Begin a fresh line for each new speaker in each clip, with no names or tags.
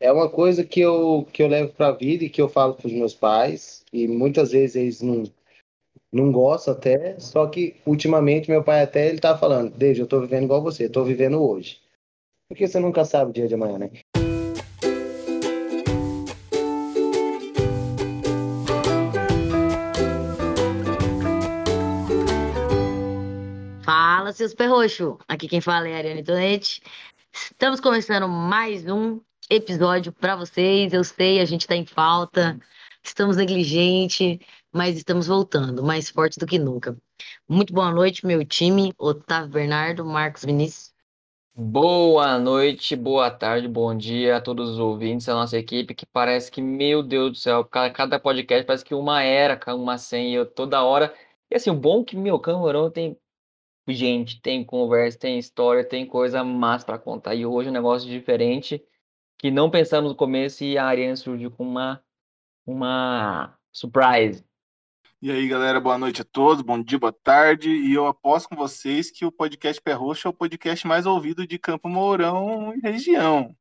é uma coisa que eu, que eu levo para a vida e que eu falo para os meus pais, e muitas vezes eles não, não gostam até, só que ultimamente meu pai até ele tá falando, desde eu tô vivendo igual você, tô vivendo hoje. Porque você nunca sabe o dia de amanhã, né?
Fala, seus perroxo! Aqui quem fala é a Ariane Tonetti. Estamos começando mais um episódio para vocês. Eu sei, a gente está em falta, estamos negligentes, mas estamos voltando, mais forte do que nunca. Muito boa noite, meu time, Otávio Bernardo, Marcos Vinícius.
Boa noite, boa tarde, bom dia a todos os ouvintes da nossa equipe, que parece que, meu Deus do céu, cada podcast parece que uma era, uma senha, toda hora. E assim, o bom é que meu Camorão tem gente, tem conversa, tem história, tem coisa massa para contar. E hoje é um negócio diferente que não pensamos no começo e a Ariane surgiu com uma, uma surprise.
E aí, galera, boa noite a todos, bom dia, boa tarde. E eu aposto com vocês que o podcast Pé Roxo é o podcast mais ouvido de Campo Mourão e região.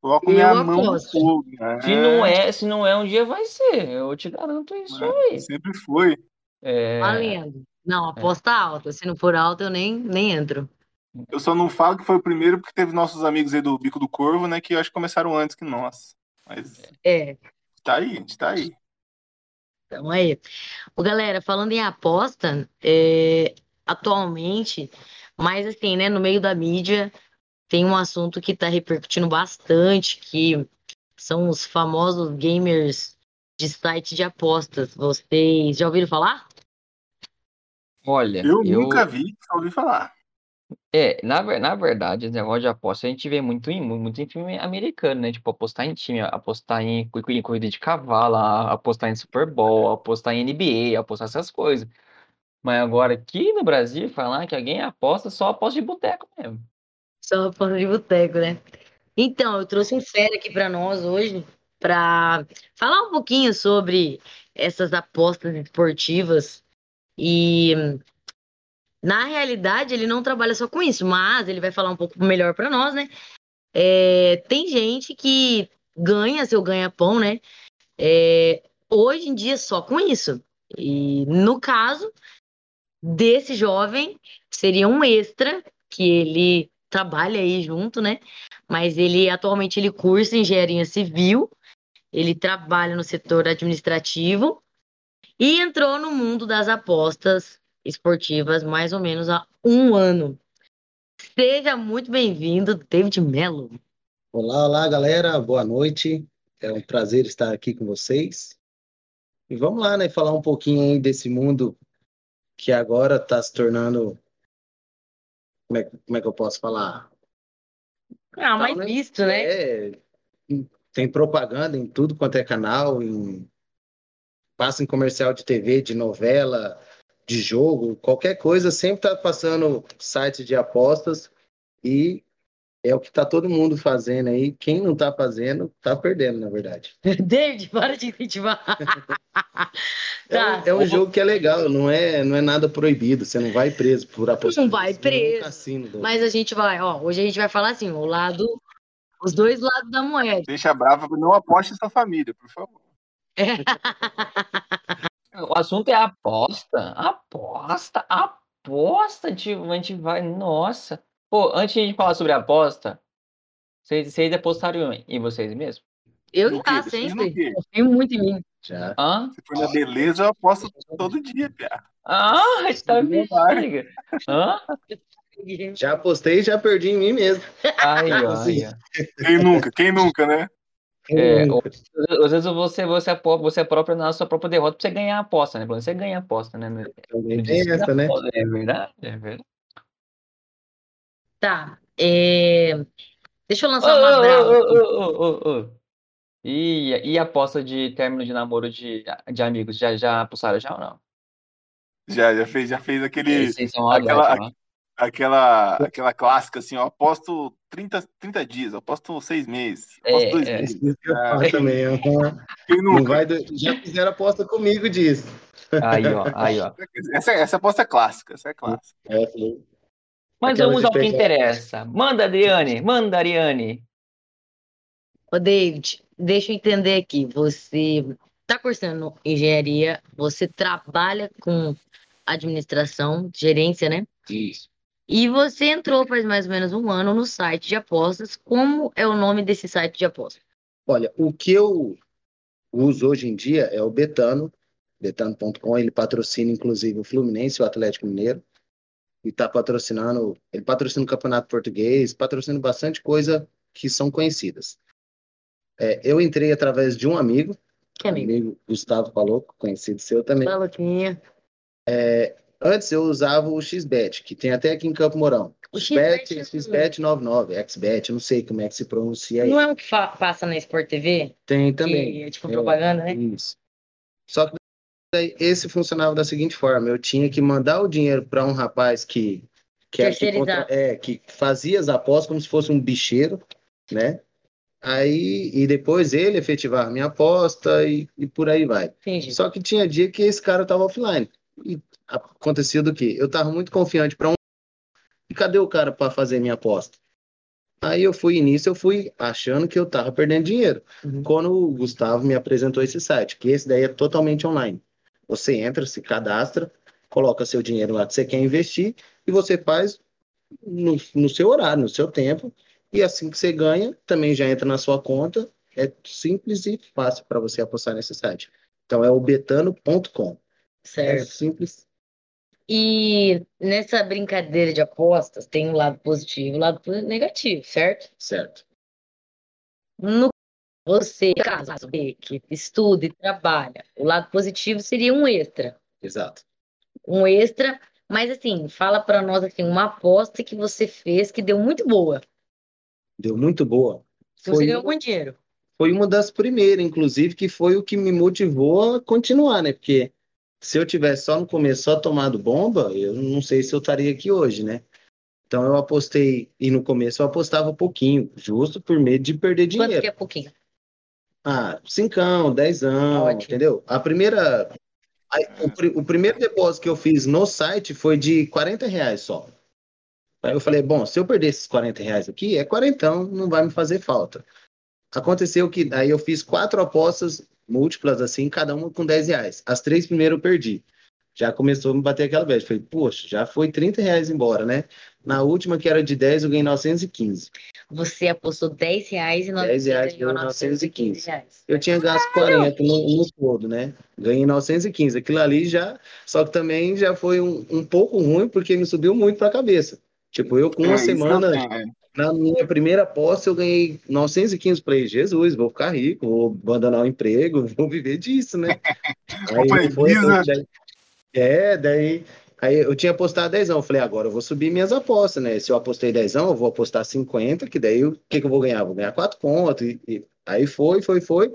Coloco eu minha aposto. mão no fogo.
Né? Se, não é, se não é, um dia vai ser. Eu te garanto isso é, aí.
Sempre foi.
É... Valendo. Não, é. aposta é. alta. Se não for alta, eu nem, nem entro.
Eu só não falo que foi o primeiro porque teve nossos amigos aí do Bico do Corvo, né? Que eu acho que começaram antes que nós. Mas.
É.
Tá aí, a gente tá aí.
Então aí. Ô, galera, falando em aposta, é, atualmente, mas assim, né, no meio da mídia, tem um assunto que tá repercutindo bastante, que são os famosos gamers de site de apostas. Vocês já ouviram falar?
Olha,
eu, eu... nunca vi, só ouvi falar.
É, na, na verdade, esse negócio de aposta a gente vê muito em, muito em filme americano, né? Tipo, apostar em time, apostar em, em corrida de cavalo, apostar em Super Bowl, apostar em NBA, apostar essas coisas. Mas agora, aqui no Brasil, falar que alguém aposta, só aposta de boteco mesmo.
Só aposta de boteco, né? Então, eu trouxe um fera aqui para nós hoje, para falar um pouquinho sobre essas apostas esportivas e na realidade, ele não trabalha só com isso, mas ele vai falar um pouco melhor para nós, né? É, tem gente que ganha seu ganha-pão, né? É, hoje em dia só com isso. E no caso desse jovem, seria um extra que ele trabalha aí junto, né? Mas ele atualmente ele cursa engenharia civil, ele trabalha no setor administrativo e entrou no mundo das apostas esportivas mais ou menos há um ano. Seja muito bem-vindo, David Mello.
Olá, olá, galera. Boa noite. É um prazer estar aqui com vocês. E vamos lá, né, falar um pouquinho aí desse mundo que agora está se tornando. Como é, como é que eu posso falar?
Ah, mais né? visto, né?
É, tem propaganda em tudo quanto é canal, em, passa em comercial de TV, de novela, de jogo, qualquer coisa, sempre está passando site de apostas e é o que está todo mundo fazendo aí. Quem não está fazendo, está perdendo, na verdade.
David, para de incentivar.
tá. é, um, é, um, jogo que é legal, não é, não é nada proibido. Você não vai preso por apostar.
Não vai preso. É um cassino, mas a gente vai, ó, hoje a gente vai falar assim, o lado, os dois lados da moeda.
Deixa brava, não aposte sua família, por favor.
O assunto é aposta. Aposta, aposta. Tipo, a gente vai. Nossa. Pô, antes de a gente falar sobre aposta, vocês, vocês apostaram em vocês mesmos?
Eu já, sempre. Confio muito em mim.
Já. Hã? Se for na beleza, eu aposto todo dia, Pia.
Ah, está vendo? Hã?
Já apostei e já perdi em mim mesmo.
Ai, ai,
Quem nunca? Quem nunca, né?
É, às vezes você, você, é, você é próprio na sua própria derrota pra você ganhar a aposta, né? Você ganha a aposta, né?
Também tem essa, né?
É verdade, é verdade.
Tá. É... Deixa eu lançar oh, uma brava.
Oh, oh, e, e a aposta de término de namoro de, de amigos? Já, já apostaram já ou não?
Já, já fez, já fez aquele. Aquela, aquela, aquela clássica assim, eu aposto 30, 30 dias, eu aposto seis meses, aposto é, dois é. meses. Isso
que eu ah, também. Quem nunca? Vai, já fizeram aposta comigo disso.
Aí, ó, aí, ó.
Essa, essa aposta é clássica, essa é clássica. É,
Mas Aquela vamos ao que interessa. Manda, Adriane, manda, Ariane.
Ô, David, deixa eu entender aqui. Você está cursando engenharia, você trabalha com administração, gerência, né?
Isso.
E você entrou faz mais ou menos um ano no site de apostas. Como é o nome desse site de apostas?
Olha, o que eu uso hoje em dia é o Betano, betano.com, ele patrocina inclusive o Fluminense o Atlético Mineiro. E está patrocinando, ele patrocina o Campeonato Português, patrocina bastante coisa que são conhecidas. É, eu entrei através de um amigo,
Que amigo?
amigo Gustavo Paloco, conhecido seu também.
Balotinha.
Antes eu usava o XBet, que tem até aqui em Campo Mourão.
O
XBet,
XBet é-
XBet 99, XBet, não sei como é que se pronuncia aí.
Não é um que passa na Sport TV?
Tem
Que
também.
é tipo
É,
propaganda, né?
Isso. Só que esse funcionava da seguinte forma: eu tinha que mandar o dinheiro para um rapaz que que, era que, contra- é, que fazia as apostas como se fosse um bicheiro, né? Aí e depois ele efetivava a minha aposta e, e por aí vai.
Entendi.
Só que tinha dia que esse cara tava offline. E acontecia do quê? Eu tava muito confiante para um. E cadê o cara para fazer minha aposta? Aí eu fui início, eu fui achando que eu tava perdendo dinheiro.
Uhum.
Quando o Gustavo me apresentou esse site, que esse daí é totalmente online. Você entra, se cadastra, coloca seu dinheiro lá que você quer investir e você faz no, no seu horário, no seu tempo. E assim que você ganha, também já entra na sua conta. É simples e fácil para você apostar nesse site. Então é o betano.com. É
Certo.
simples.
E nessa brincadeira de apostas tem um lado positivo e um lado negativo, certo?
Certo.
No você, caso que estuda e trabalha, o lado positivo seria um extra.
Exato.
Um extra, mas assim, fala pra nós assim, uma aposta que você fez que deu muito boa.
Deu muito boa.
Que você
Foi
ganhou muito dinheiro.
foi uma das primeiras, inclusive, que foi o que me motivou a continuar, né? Porque se eu tivesse só no começo só tomado bomba, eu não sei se eu estaria aqui hoje, né? Então eu apostei, e no começo eu apostava pouquinho, justo por medo de perder
Quanto
dinheiro.
que é pouquinho?
Ah, cincão, dezão,
Ótimo.
entendeu? A primeira, aí, o, o primeiro depósito que eu fiz no site foi de 40 reais só. Aí eu falei, bom, se eu perder esses 40 reais aqui, é quarentão, não vai me fazer falta. Aconteceu que aí eu fiz quatro apostas múltiplas, assim, cada uma com 10 reais. As três primeiras eu perdi. Já começou a me bater aquela vez. Falei, poxa, já foi 30 reais embora, né? Na última, que era de 10, eu ganhei 915.
Você apostou 10 reais e
10 reais
ganhou
ganhou
915 reais.
Eu tinha gasto 40 no, no todo, né? Ganhei 915. Aquilo ali já. Só que também já foi um, um pouco ruim, porque me subiu muito pra cabeça. Tipo, eu com uma
É, isso
semana,
tenho, é.
Na minha primeira aposta, eu ganhei 915. Falei, Jesus, vou ficar rico, vou abandonar o emprego, vou viver disso, né? Aí
Foi. Visa.
daí- é, daí. Aí eu tinha apostado 10, eu falei, agora eu vou subir minhas apostas, né? Se eu apostei 10, eu vou apostar 50, que daí o que, que eu vou ganhar? Vou ganhar 4 pontos. E, e- aí foi, foi, foi.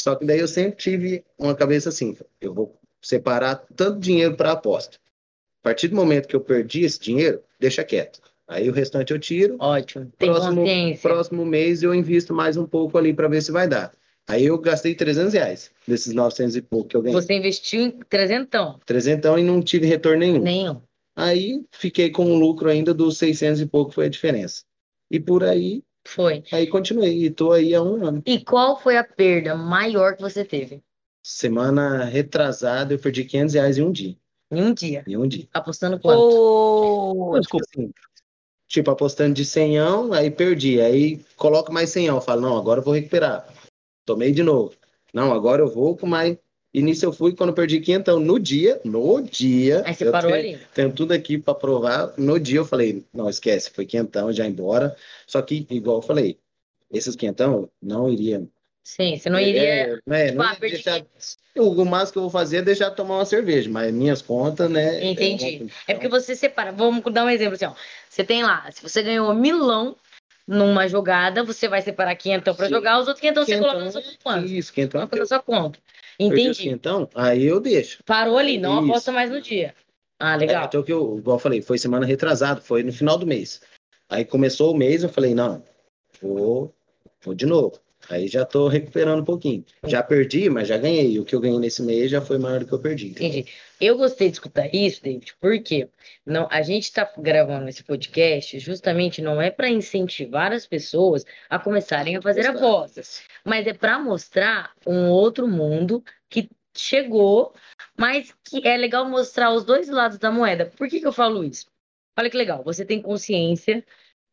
Só que daí eu sempre tive uma cabeça assim: eu vou separar tanto dinheiro para aposta. A partir do momento que eu perdi esse dinheiro, deixa quieto. Aí o restante eu tiro.
Ótimo. Tem
Próximo,
consciência.
próximo mês eu invisto mais um pouco ali para ver se vai dar. Aí eu gastei 300 reais desses 900 e pouco que eu ganhei.
Você investiu em trezentão.
Trezentão e não tive retorno nenhum.
Nenhum.
Aí fiquei com um lucro ainda dos 600 e pouco foi a diferença. E por aí,
Foi.
aí continuei. E tô aí há um ano.
E qual foi a perda maior que você teve?
Semana retrasada eu perdi 500 reais em um dia.
Em um dia.
Em um dia.
Apostando quanto?
Tipo assim, tipo, apostando de 100, aí perdi. Aí coloco mais 100, eu falo, não, agora eu vou recuperar. Tomei de novo. Não, agora eu vou com mais. E nisso eu fui quando eu perdi 500. No dia, no dia.
Aí você parou
tenho-
ali.
Tenho tudo aqui para provar. No dia eu falei, não, esquece, foi quentão, já embora. Só que, igual eu falei, esses quentão não iria.
Sim, você não iria.
É, né,
Tipo,
não
ah,
ia
perdi
deixar, o máximo que eu vou fazer é deixar tomar uma cerveja, mas minhas contas, né?
Entendi. É porque você separa. Vamos dar um exemplo assim, ó. Você tem lá, se você ganhou milão numa jogada, você vai separar 500 para jogar, os outros 500 você coloca na sua poupança.
Isso, quentão é
Coloca na sua conta. Entendi.
quentão, aí eu deixo.
Parou ali, não
Isso.
aposta mais no dia. Ah,
É,
legal.
então que eu, igual eu falei, foi semana retrasada, foi no final do mês. Aí começou o mês, eu falei, não, vou, vou de novo. Aí já tô recuperando um pouquinho. Já perdi, mas já ganhei. O que eu ganhei nesse mês já foi maior do que eu perdi.
Entendi. Eu gostei de escutar isso, David, porque não, a gente está gravando esse podcast justamente não é para incentivar as pessoas a começarem a fazer apostas, mas é para mostrar um outro mundo que chegou, mas que é legal mostrar os dois lados da moeda. Por que, que eu falo isso? Olha que legal, você tem consciência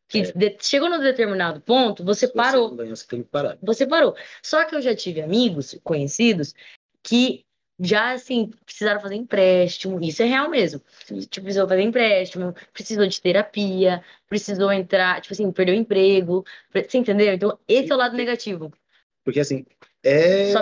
que
É.
de- chegou num determinado ponto, você parou.
ganha, você tem que parar.
Você parou. Só que eu já tive amigos, conhecidos, que já, assim, precisaram fazer empréstimo. Isso é real mesmo. Tipo, precisou fazer empréstimo, precisou de terapia, precisou entrar, tipo assim, perdeu o emprego. pre- Você entendeu? Então, esse é o lado negativo.
Porque assim, é,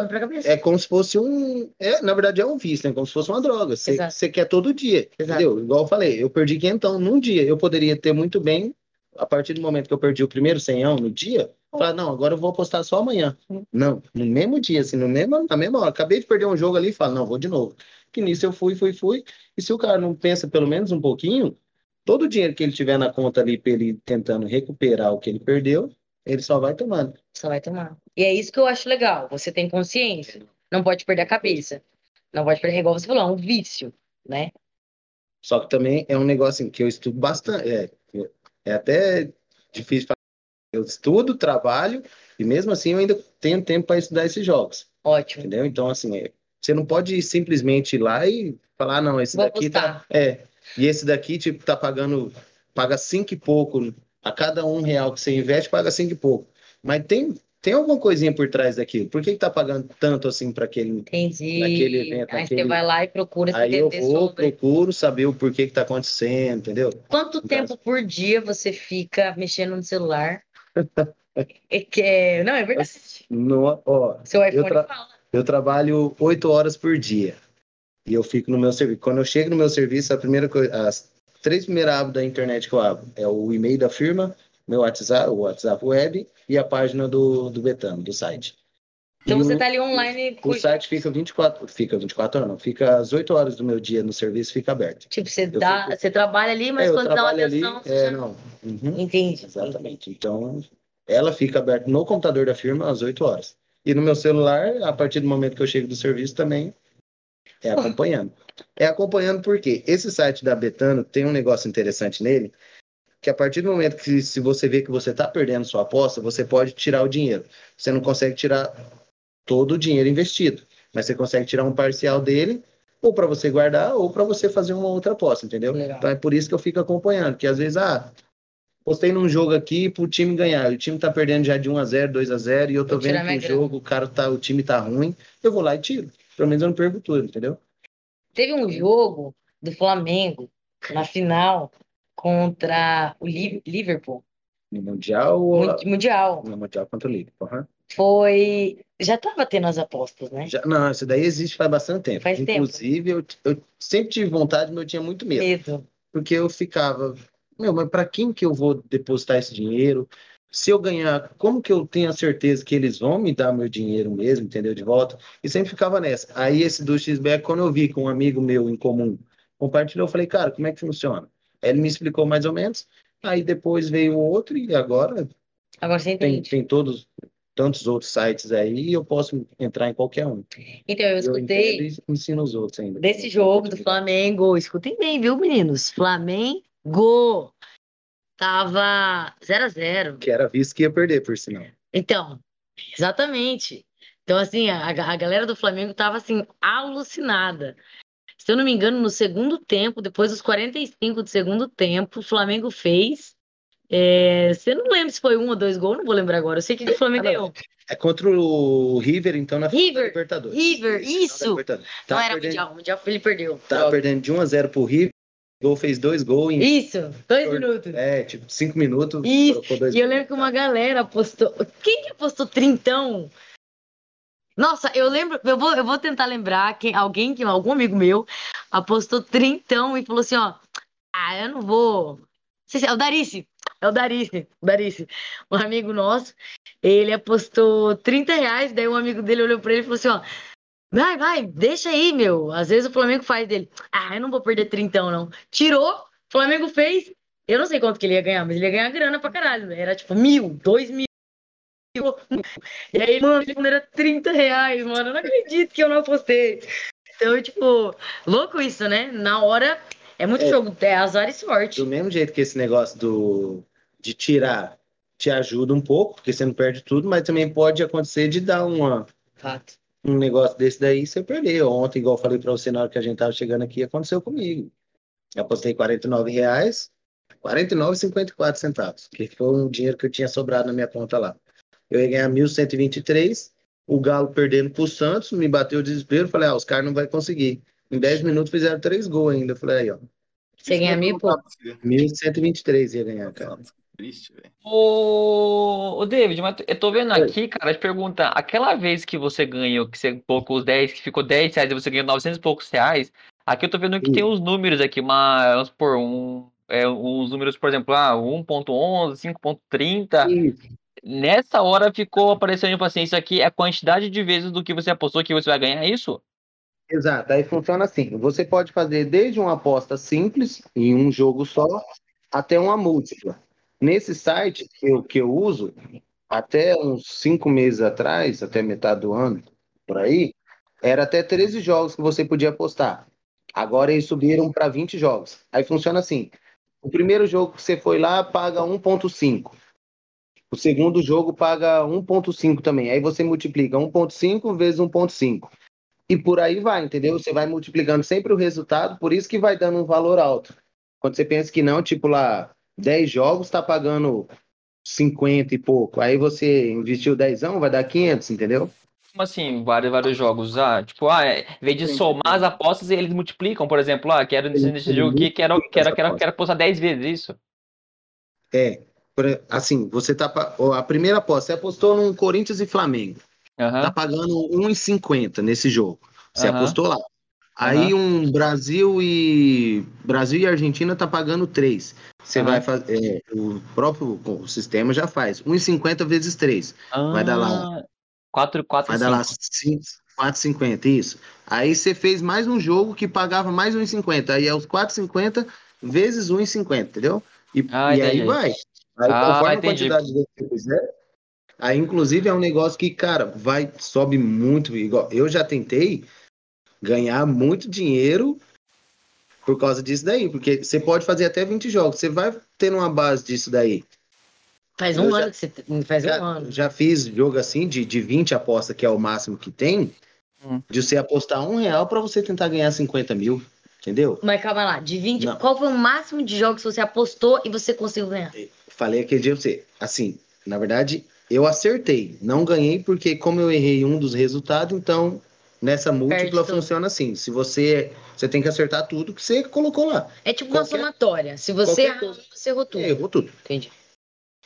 é como se fosse um. É, na verdade, é um vício, né? Como se fosse uma droga. Você quer todo dia.
Exato.
Entendeu? Igual eu falei, eu perdi quentão num dia. Eu poderia ter muito bem, a partir do momento que eu perdi o primeiro senhão no dia, falar, não, agora eu vou apostar só amanhã. Não, no mesmo dia, assim, no mesmo, na mesma hora. Acabei de perder um jogo ali e falo, não, vou de novo. Que nisso eu fui, fui, fui. E se o cara não pensa pelo menos um pouquinho, todo o dinheiro que ele tiver na conta ali pra ele tentando recuperar o que ele perdeu, ele só vai tomando.
Só vai tomar. E é isso que eu acho legal. Você tem consciência. Não pode perder a cabeça. Não pode perder, igual você falou, é um vício, né?
Só que também é um negócio assim, que eu estudo bastante. É, é até difícil falar. Eu estudo, trabalho, e mesmo assim eu ainda tenho tempo para estudar esses jogos.
Ótimo.
Entendeu? Então, assim, é, você não pode simplesmente ir lá e falar, "Ah, não, esse
Vou
daqui tá.
apostar.
É. E esse daqui, tipo, tá pagando, paga cinco e pouco. A cada um real que você investe, paga cinco e pouco. Mas tem, tem alguma coisinha por trás daquilo. Por que que tá pagando tanto assim para aquele
Entendi.
Naquele evento,
Aí você vai lá e procura
Aí eu vou,
sobre.
procuro saber o porquê que tá acontecendo, entendeu?
Quanto
No
tempo por dia você fica mexendo no celular? É que é- Não, é verdade.
No, ó,
Seu iPhone
tra-
fala.
eu trabalho oito horas por dia e eu fico no meu serviço. Quando eu chego no meu serviço, a primeira coisa, as três primeiras abas da internet que eu abro é o e-mail da firma, meu WhatsApp, o WhatsApp web e a página do, do Betano, do site.
Então
E
você
o-
tá ali online.
O
com-
site fica 24, fica 24 horas, não, fica às 8 horas do meu dia no serviço, fica aberto.
Tipo, você,
Eu
dá,
fico-
você trabalha ali, mas
É,
quando dá uma
ali,
atenção, você
é,
já...
não. Uhum.
Entendi.
Exatamente. Então, ela fica aberta no computador da firma às 8 horas. E no meu celular, a partir do momento que eu chego do serviço, também é acompanhando. É acompanhando porque esse site da Betano tem um negócio interessante nele, que a partir do momento que se você vê que você está perdendo sua aposta, você pode tirar o dinheiro. Você não consegue tirar todo o dinheiro investido, mas você consegue tirar um parcial dele, ou para você guardar, ou para você fazer uma outra aposta, entendeu?
Legal.
Então é por isso que eu fico acompanhando, que às vezes, ah, postei num jogo aqui pro time ganhar, o time tá perdendo já de 1 a 0 2 a 0 e eu tô
tirar
vendo que o
grana.
jogo, o cara tá, o time tá ruim, eu vou lá e tiro. Pelo menos eu não perco tudo, entendeu?
Teve um jogo do Flamengo na final contra o Liv- Liverpool,
No Mundial
Mundial.
no Mundial contra o Liverpool. aham.
Foi. Já tava tendo as apostas, né?
Já, não, isso daí existe faz bastante tempo.
Faz tempo.
Inclusive, eu, eu sempre tive vontade, mas eu tinha muito medo.
Medo.
Porque eu ficava, meu, mas para quem que eu vou depositar esse dinheiro? Se eu ganhar, como que eu tenho a certeza que eles vão me dar meu dinheiro mesmo, entendeu? De volta? E sempre ficava nessa. Aí esse do XBEC, quando eu vi que um amigo meu em comum compartilhou, eu falei, cara, como é que funciona? Ele me explicou mais ou menos. Aí depois veio o outro e agora
Agora você
tem,
entende.
tem todos tantos outros sites aí e eu posso entrar em qualquer um.
Então, eu
Eu
escutei.
entendo e ensino os outros ainda.
desse jogo do Flamengo. Escutem bem, viu, meninos? Flamengo tava 0 a 0
Que era visto que ia perder, por sinal.
Então, exatamente. Então, assim, a, a galera do Flamengo tava, assim, alucinada. Se eu não me engano, no segundo tempo, depois dos 45 do segundo tempo, o Flamengo fez. É, você não lembra se foi um ou dois gols, não vou lembrar agora. Eu sei que o Flamengo
Ah, não.
ganhou.
É contra o River, então, na final da
River,
Libertadores.
River, isso.
Libertadores.
Não
Tava
era
perdendo,
mundial, o mundial ele perdeu.
tava
Droga.
perdendo de 1 a 0 pro River. Gol fez dois gols em
Isso, dois minutos.
é, tipo, cinco minutos.
Isso, E eu lembro que uma galera apostou. Quem que apostou trintão? Nossa, eu lembro, eu vou, eu vou tentar lembrar quem, alguém, que algum amigo meu apostou trintão e falou assim, ó, ah, eu não vou. Sei se é o Darice, é o Darice, o Darice, um amigo nosso, ele apostou 30 reais, daí um amigo dele olhou pra ele e falou assim, ó, vai, vai, deixa aí, meu, às vezes o Flamengo faz dele, ah, eu não vou perder trintão, não. Tirou, o Flamengo fez, eu não sei quanto que ele ia ganhar, mas ele ia ganhar grana pra caralho, era tipo mil, dois mil. E aí, mano, era 30 reais, mano. Eu não acredito que eu não apostei. Então, tipo, louco isso, né? Na hora, é muito
É.
jogo, é azar e sorte.
Do mesmo jeito que esse negócio do, de tirar te ajuda um pouco, porque você não perde tudo, mas também pode acontecer de dar uma,
Fato.
um negócio desse daí e você perder. Ontem, igual eu falei pra você na hora que a gente tava chegando aqui, aconteceu comigo. Eu apostei 49 reais, R$ 49,54 centavos, que foi um dinheiro que eu tinha sobrado na minha conta lá. Eu ia ganhar 1.123, o Galo perdendo pro Santos, me bateu o desespero, falei, ah, os caras não vão conseguir. Em 10 minutos fizeram três gols ainda. Eu falei, aí, ó,
Você ganha mil e pouco.
1.123 ia ganhar, cara.
Triste, velho.
Ô, ô, David, mas eu tô vendo
Oi.
aqui, cara, te perguntar, aquela vez que você ganhou, que você colocou os 10, que ficou 10 reais e você ganhou 900 e poucos reais, aqui eu tô vendo que tem uns números aqui, uma, vamos supor, um, é, uns números, por exemplo, ah, 1.11, 5.30,
Isso.
Nessa hora ficou aparecendo, tipo assim, isso aqui é a quantidade de vezes do que você apostou que você vai ganhar, é isso?
Exato, aí funciona assim. Você pode fazer desde uma aposta simples, em um jogo só, até uma múltipla. Nesse site que eu, que eu uso, até uns cinco meses atrás, até metade do ano, por aí, era até 13 jogos que você podia apostar. Agora eles subiram para 20 jogos. Aí funciona assim: o primeiro jogo que você foi lá paga 1,5. O segundo jogo paga 1,5 também. Aí você multiplica 1,5 vezes 1,5. E por aí vai, entendeu? Você vai multiplicando sempre o resultado, por isso que vai dando um valor alto. Quando você pensa que não, tipo lá, 10 jogos tá pagando 50 e pouco. Aí você investiu 10, vai dar 500, entendeu?
Como assim, vários, vários jogos? Ah, tipo, ah, é, em vez de somar as apostas, eles multiplicam, por exemplo, ah, quero nesse, jogo aqui, quero, quero, quero,
apostas.
quero apostar 10 vezes isso.
É, assim, você tá. A primeira aposta, você apostou num Corinthians e Flamengo. Tá
Aham,
pagando 1,50 nesse jogo. Você
Aham.
apostou lá. Aí um Brasil e Brasil e Argentina tá pagando 3. Você vai fazer. o próprio o sistema já faz. 1,50 vezes 3. Vai dar lá.
Ah, 4, 4,
Vai dar lá 4,50, isso. Aí você fez mais um jogo que pagava mais 1,50. Aí é os 4,50 vezes 1,50, entendeu? E,
Ah,
e aí vai. Aí
Ah,
conforme a
entendi.
quantidade de vezes que você fizer. Aí, inclusive, é um negócio que, cara, vai, sobe muito. Igual, eu já tentei ganhar muito dinheiro por causa disso daí. Porque você pode fazer até 20 jogos. Você vai tendo uma base disso daí.
Faz
Eu
um
já-
ano que você. Faz um
Já,
ano.
já fiz jogo assim de, de 20 apostas, que é o máximo que tem,
Hum.
de você apostar um real para você tentar ganhar 50 mil. Entendeu?
Mas calma lá, de 20.
Não.
Qual foi o máximo de jogos que você apostou e você conseguiu ganhar?
Falei aquele dia pra você. Assim, na verdade, eu acertei. Não ganhei porque, como eu errei um dos resultados, então nessa múltipla funciona assim. Se você. Você tem que acertar tudo que você colocou lá.
É tipo uma
Qualquer-
somatória. Se você
coisa.
você errou tudo.
Errou tudo.
Entendi.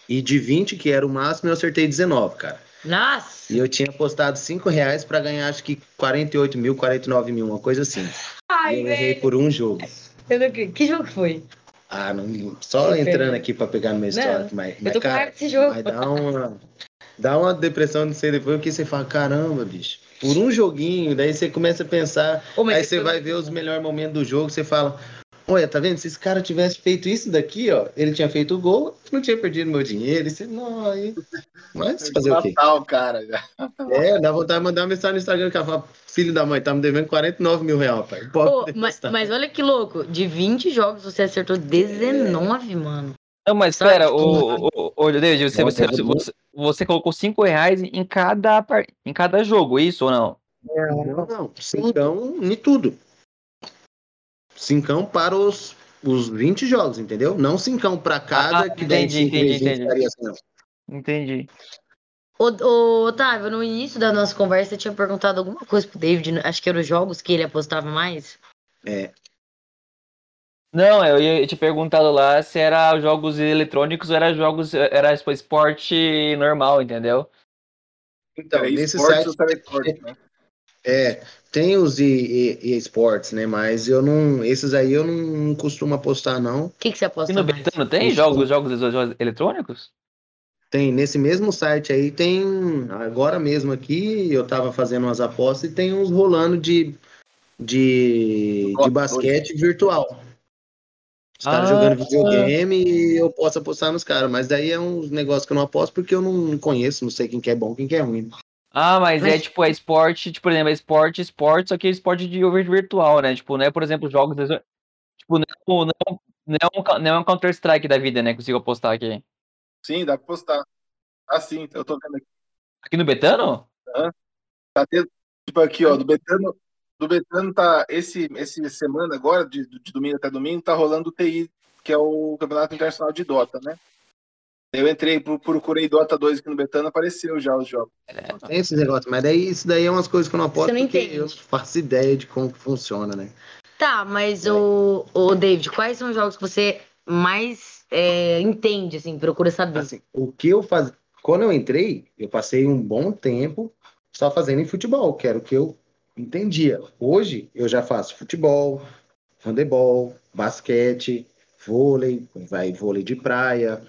E de 20, que era o máximo, eu acertei 19, cara.
Nossa!
E eu tinha apostado 5 reais pra ganhar, acho que 48 mil, 49 mil, uma coisa assim.
Ai,
e eu errei por um jogo.
Eu não. Que jogo foi?
Ah, não, só entrando aqui pra pegar no meu histórico, mas,
Eu
mas
tô
cara,
desse jogo.
vai dar uma, dá uma depressão de você depois, porque você fala, caramba, bicho, por um joguinho, daí você começa a pensar,
mas
aí
esse
você
foi
vai ver os melhores momentos do jogo, você fala, olha, tá vendo? Se esse cara tivesse feito isso daqui, ó, ele tinha feito o gol, não tinha perdido meu dinheiro, você, não, aí, mas fazer o quê?
Matar o cara já.
É, dá vontade de mandar uma mensagem no Instagram, que ela fala, filho da mãe, tá me devendo 49 mil reais, pai,
mas, mas olha que louco. De 20 jogos você acertou 19, mano.
Não, mas
Sabe,
espera,
tipo,
o, o, o, David, você, você,
pega
você, você colocou 5 reais em cada, em cada jogo, isso ou não?
Não, não. Cincão em tudo. Cincão para os, os 20 jogos, entendeu? Não cincão para cada,
Ah,
que
entendi, entendi, entendi.
assim.
Entendi.
Ô, ô, Otávio, no início da nossa conversa, eu tinha perguntado alguma coisa pro David. Acho que eram os jogos que ele apostava mais.
É,
Não, eu ia te perguntado lá se era jogos eletrônicos ou era jogos, era tipo, esporte normal, entendeu?
então,
Era
nesse site
ou teleporte, né?
É, tem os e, e, e esportes, né? Mas eu não. Esses aí eu não costumo apostar, não.
O que, que você aposta
E no
mais?
Betano tem jogos, jogos, jogos eletrônicos?
Tem, nesse mesmo site aí tem. Agora mesmo aqui, eu tava fazendo umas apostas e tem uns rolando de, de, de basquete virtual. Os caras
Ah.
jogando videogame e eu posso apostar nos caras. Mas daí é um negócio que eu não aposto porque eu não conheço, não sei quem que é bom, quem que é ruim.
Ah, mas, é tipo, é esporte, tipo, por exemplo, é esporte, esporte, só que é esporte de virtual, né? Tipo, não é, por exemplo, jogos. Tipo, não é, um- não não é um, não é um Counter-Strike da vida, né? Consigo apostar aqui.
Sim, dá pra postar. Ah, sim, eu tô vendo aqui.
Aqui no Betano?
Tá tendo, tipo aqui, ó, do Betano, do Betano tá, esse, esse semana agora, de, de domingo até domingo, tá rolando o TI, que é o Campeonato Internacional de Dota, né? Eu entrei, pro- procurei Dota 2 aqui no Betano, apareceu já os jogos.
Tem esses negócios, mas daí isso daí é umas coisas que eu não aposto
Você não
porque
entende.
eu faço ideia de como que funciona, né?
Tá, mas o, o David, quais são os jogos que você mais é, entende, assim, procura saber?
Assim, o que eu faz... Quando eu entrei, eu passei um bom tempo só fazendo em futebol, que era o que eu entendia. Hoje eu já faço futebol, handebol, basquete, vôlei, vai vôlei de praia,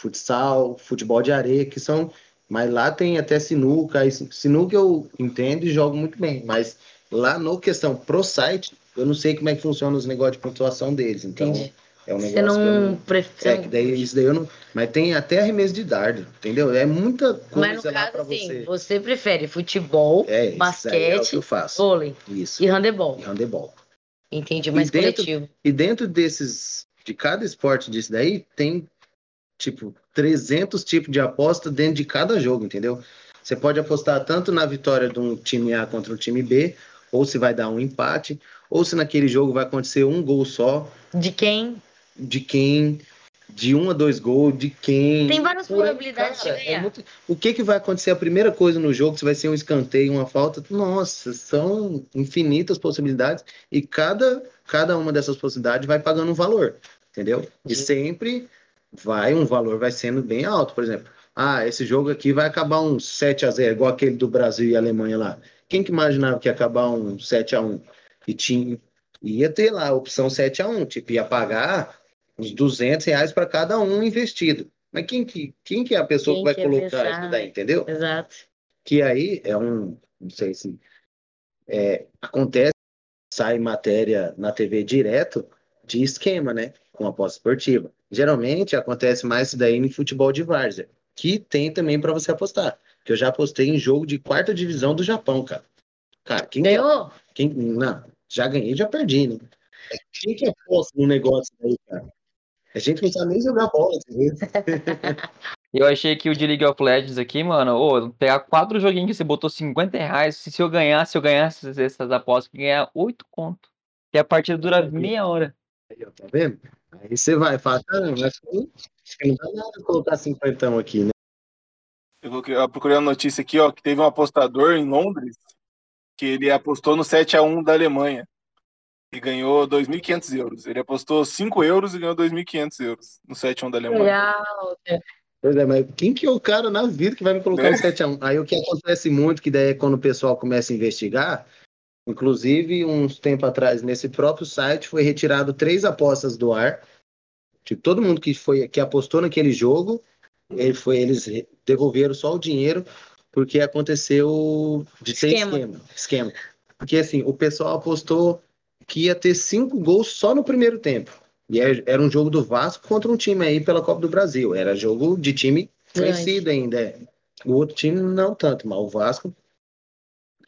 futsal, futebol de areia, que são. Mas lá tem até sinuca, sinuca eu entendo e jogo muito bem, mas lá no questão pro site, eu não sei como é que funciona os negócios de pontuação deles, então
Entendi.
é um negócio
Você não
não...
prefere.
É, que daí isso daí eu não. Mas tem até arremesso de dardo, entendeu? É muita
Mas no
coisa lá
caso, assim,
você.
você prefere futebol,
É, é
basquete,
faço.
vôlei
Isso.
e handebol.
E handebol.
Entendi, mais
dentro-
coletivo.
E dentro desses, de cada esporte disso daí, tem, tipo, 300 tipos de aposta dentro de cada jogo, entendeu? Você pode apostar tanto na vitória de um time A contra o time B, ou se vai dar um empate, ou se naquele jogo vai acontecer um gol só,
De quem?
de quem, de um a dois gols, de quem.
Tem várias
aí,
probabilidades de
cara, é
ganhar.
muito- O que, que vai acontecer? A primeira coisa no jogo, se vai ser um escanteio, uma falta, nossa, são infinitas possibilidades e cada, cada uma dessas possibilidades vai pagando um valor, entendeu? E sempre vai, um valor vai sendo bem alto, por exemplo. Ah, esse jogo aqui vai acabar um 7 a 0 igual aquele do Brasil e Alemanha lá. Quem que imaginava que ia acabar um 7 a 1 E tinha, ia ter lá a opção 7 a 1 tipo, ia pagar uns 200 reais para cada um investido. Mas quem que, quem que é a pessoa
Quem
que vai colocar
pensar,
isso daí,
né?
entendeu?
Exato.
Que aí é um, não sei se é, acontece, sai matéria na TV direto de esquema, né? Com aposta esportiva. Geralmente acontece mais isso daí em futebol de várzea, que tem também para você apostar. Que eu já apostei em jogo de quarta divisão do Japão, cara. Cara, quem que,
Ganhou?
quem, não, já ganhei, já perdi, né? Quem que aposta no negócio aí, cara? A gente não sabe nem jogar bola.
Eu achei que o de League of Legends aqui, mano, ô, pegar quatro joguinhos que você botou 50 reais, se eu ganhasse, se eu ganhasse essas apostas, eu ia ganhar 8 conto. Que a partida dura meia hora.
Aí, ó, tá vendo? Aí você vai, fala, caramba, mas acho que não dá nada colocar cinquentão aqui, né?
Eu, coloquei- eu procurei uma notícia aqui, ó, que teve um apostador em Londres que ele apostou no 7 a 1 da Alemanha e ganhou 2.500 euros. Ele apostou 5 euros e ganhou 2.500 euros no 7 a 1 da Alemanha.
Legal.
Pois é, mas quem que é o cara na vida que vai me colocar
É.
no 7x1? Aí o que acontece muito, que daí é quando o pessoal começa a investigar, inclusive uns tempo atrás, nesse próprio site, foi retirado três apostas do ar. De todo mundo que foi que apostou naquele jogo, ele foi, eles devolveram só o dinheiro porque aconteceu de ter
Esquema.
esquema. Esquema. Porque assim, o pessoal apostou que ia ter cinco gols só no primeiro tempo. E era era um jogo do Vasco contra um time aí pela Copa do Brasil. Era jogo de time conhecido ainda. é. O outro time não tanto, mas o Vasco.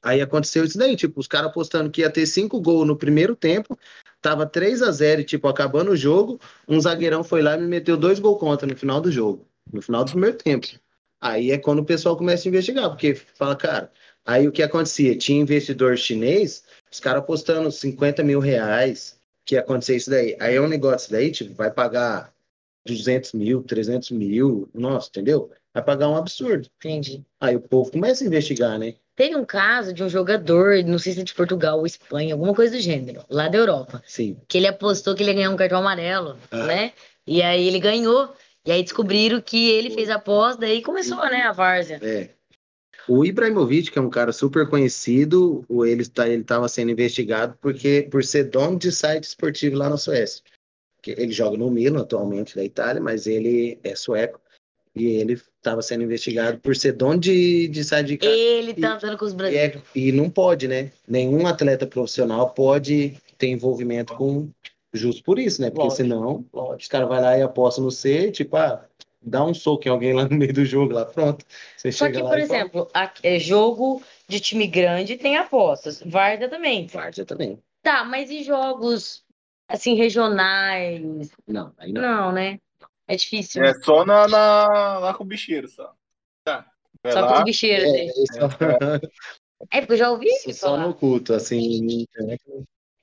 Aí aconteceu isso daí, tipo, os caras apostando que ia ter cinco gols no primeiro tempo, tava 3 a 0 e, tipo, acabando o jogo, um zagueirão foi lá e me meteu dois gols contra no final do jogo, no final do primeiro tempo. Aí é quando o pessoal começa a investigar, porque fala, cara, aí o que acontecia? Tinha investidor chinês, os caras apostando 50 mil reais, que ia acontecer isso daí. Aí é um negócio daí, tipo, vai pagar 200 mil, 300 mil, nossa, entendeu? Vai pagar um absurdo.
Entendi.
Aí o povo começa a investigar, né?
Teve um caso de um jogador, não sei se é de Portugal ou Espanha, alguma coisa do gênero, lá da Europa,
Sim.
que ele apostou que ele ia ganhar um cartão amarelo,
Ah.
né? E aí ele ganhou. E aí descobriram que ele fez a aposta, daí começou, né, a várzea.
É. O Ibrahimovic, que é um cara super conhecido, ele ele estava sendo investigado porque por ser dono de site esportivo lá na Suécia. Ele joga no Milan atualmente da Itália, mas ele é sueco e ele estava sendo investigado por ser dono de, de site de casa.
Ele tá andando com os
E,
brasileiros.
é- e não pode, né? Nenhum atleta profissional pode ter envolvimento com, justo por isso, né? Porque
Lógico.
senão
Lógico.
os caras vão lá e apostam no C, tipo, ah, dá um soco em alguém lá no meio do jogo, lá, pronto. Você
Só que, por
e
exemplo, a- é, jogo de time grande tem apostas. Varda também.
Várzea também.
Tá, mas e jogos assim, regionais?
Não, aí não.
Não, né? É difícil.
É só na, na- lá com o bicheiro, só. Tá. Vai
Só
lá.
com os bicheiros.
É,
né?
é
É, porque eu já ouvi
Isso só
falar.
no culto, assim.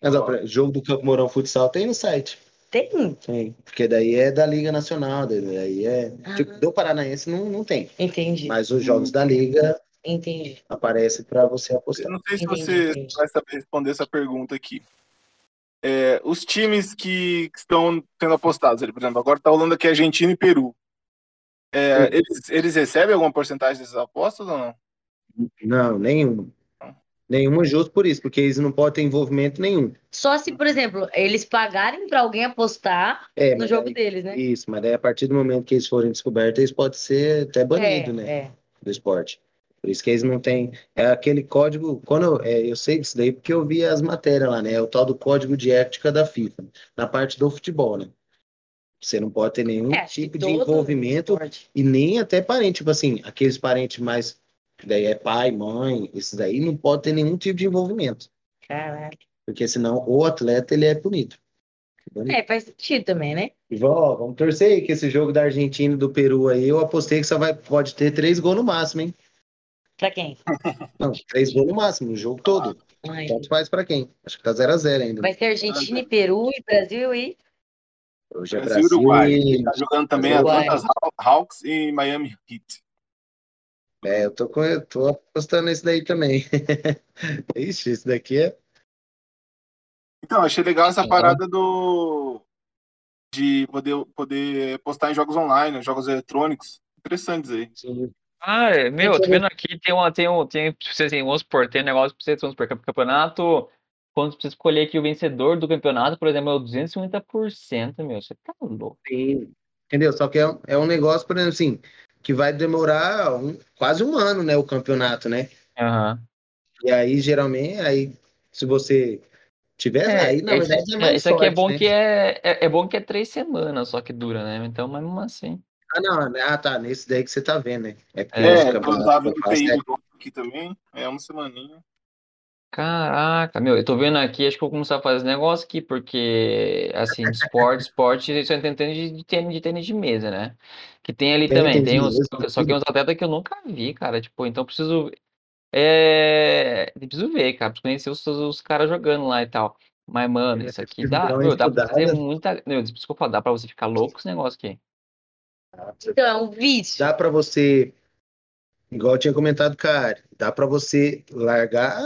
Mas, ó, jogo do Campo Mourão Futsal tem no site.
Tem?
Tem. Porque daí é da Liga Nacional, daí é.
Ah.
Tipo, do Paranaense não, não tem.
Entendi,
Mas os jogos da Liga
entendi.
aparecem para você
Eu
apostar.
não sei se
Entendi,
você
entendi.
vai saber responder essa pergunta aqui. É, os times que estão sendo apostados, ali, por exemplo, agora está rolando aqui Argentina e Peru. É, eles, eles recebem alguma porcentagem dessas apostas ou não?
Não, nenhum. Nenhuma justo por isso, porque eles não podem ter envolvimento nenhum.
Só se, por exemplo, eles pagarem pra alguém apostar
É,
no jogo
daí-
deles, né?
Isso, mas daí a partir do momento que eles forem descobertos, eles podem ser até banidos,
é,
né?
é.
do esporte. Por isso que eles não têm. É aquele código. Quando eu, é, eu sei disso daí porque eu vi as matérias lá, né? É o tal do código de ética da FIFA, na parte do futebol, né? Você não pode ter nenhum
É,
tipo de envolvimento
esporte.
e nem até parente, tipo assim, aqueles parentes mais. Daí é pai, mãe, esses daí não pode ter nenhum tipo de envolvimento.
Caralho.
Porque senão o atleta ele é punido.
É, faz sentido também, né?
Vó, vamos torcer aí que esse jogo da Argentina e do Peru aí, eu apostei que só vai, pode ter três gols no máximo, hein?
Pra quem?
Não, três gols no máximo, o jogo todo.
Ai,
Tanto faz pra quem? Acho que tá 0x0 ainda.
Vai ser Argentina e Peru e Brasil e.
Hoje é
Brasil e
Brasil
Uruguai.
e...
Tá jogando também
Uruguai.
Atlanta Hawks e Miami Heat.
É, eu tô, com... eu tô apostando nesse daí também. Ixi, esse daqui é...
Então, achei legal essa
Legal.
parada do de poder, poder postar em jogos online, jogos eletrônicos. Interessantes aí.
Ah, é, meu,
Tem
tô vendo aqui, tem um, tem um, tem, você assim, vamos supor, tem um negócio pra você, vamos supor, campeonato, quando você escolher aqui o vencedor do campeonato, por exemplo, é o 250%, meu, você tá louco.
Sim. Entendeu? Só que é, um- é um negócio, por exemplo, assim, que vai demorar um- quase um ano, né, o campeonato, né?
Aham.
E aí, geralmente, aí, se você tiver,
É,
aí, na
esse,
verdade, é mais
isso aqui é bom
né?
que é, é, é bom que é três semanas só que dura, né? Então, mas mesmo assim.
Ah, não, né? ah, tá, nesse daí que você tá vendo, né? É porque
É,
eu tava
é
do jogo aqui também. É uma semaninha.
Caraca, meu, eu tô vendo aqui, acho que eu vou começar a fazer esse negócio aqui, porque, assim, de esporte, esporte, isso eu entendo de, de tênis, de tênis de mesa, né? Que tem ali
Tem
também, tem uns, só que
tudo.
uns atletas que eu nunca vi, cara, tipo, então eu preciso, é, eu preciso ver, cara, preciso conhecer os, os caras jogando lá e tal. Mas, mano,
É,
isso aqui dá, meu, dá pra fazer muita, meu, desculpa, dá pra você ficar louco esse negócio aqui.
Então, é um vício.
Dá pra você, igual eu tinha comentado, cara, dá pra você largar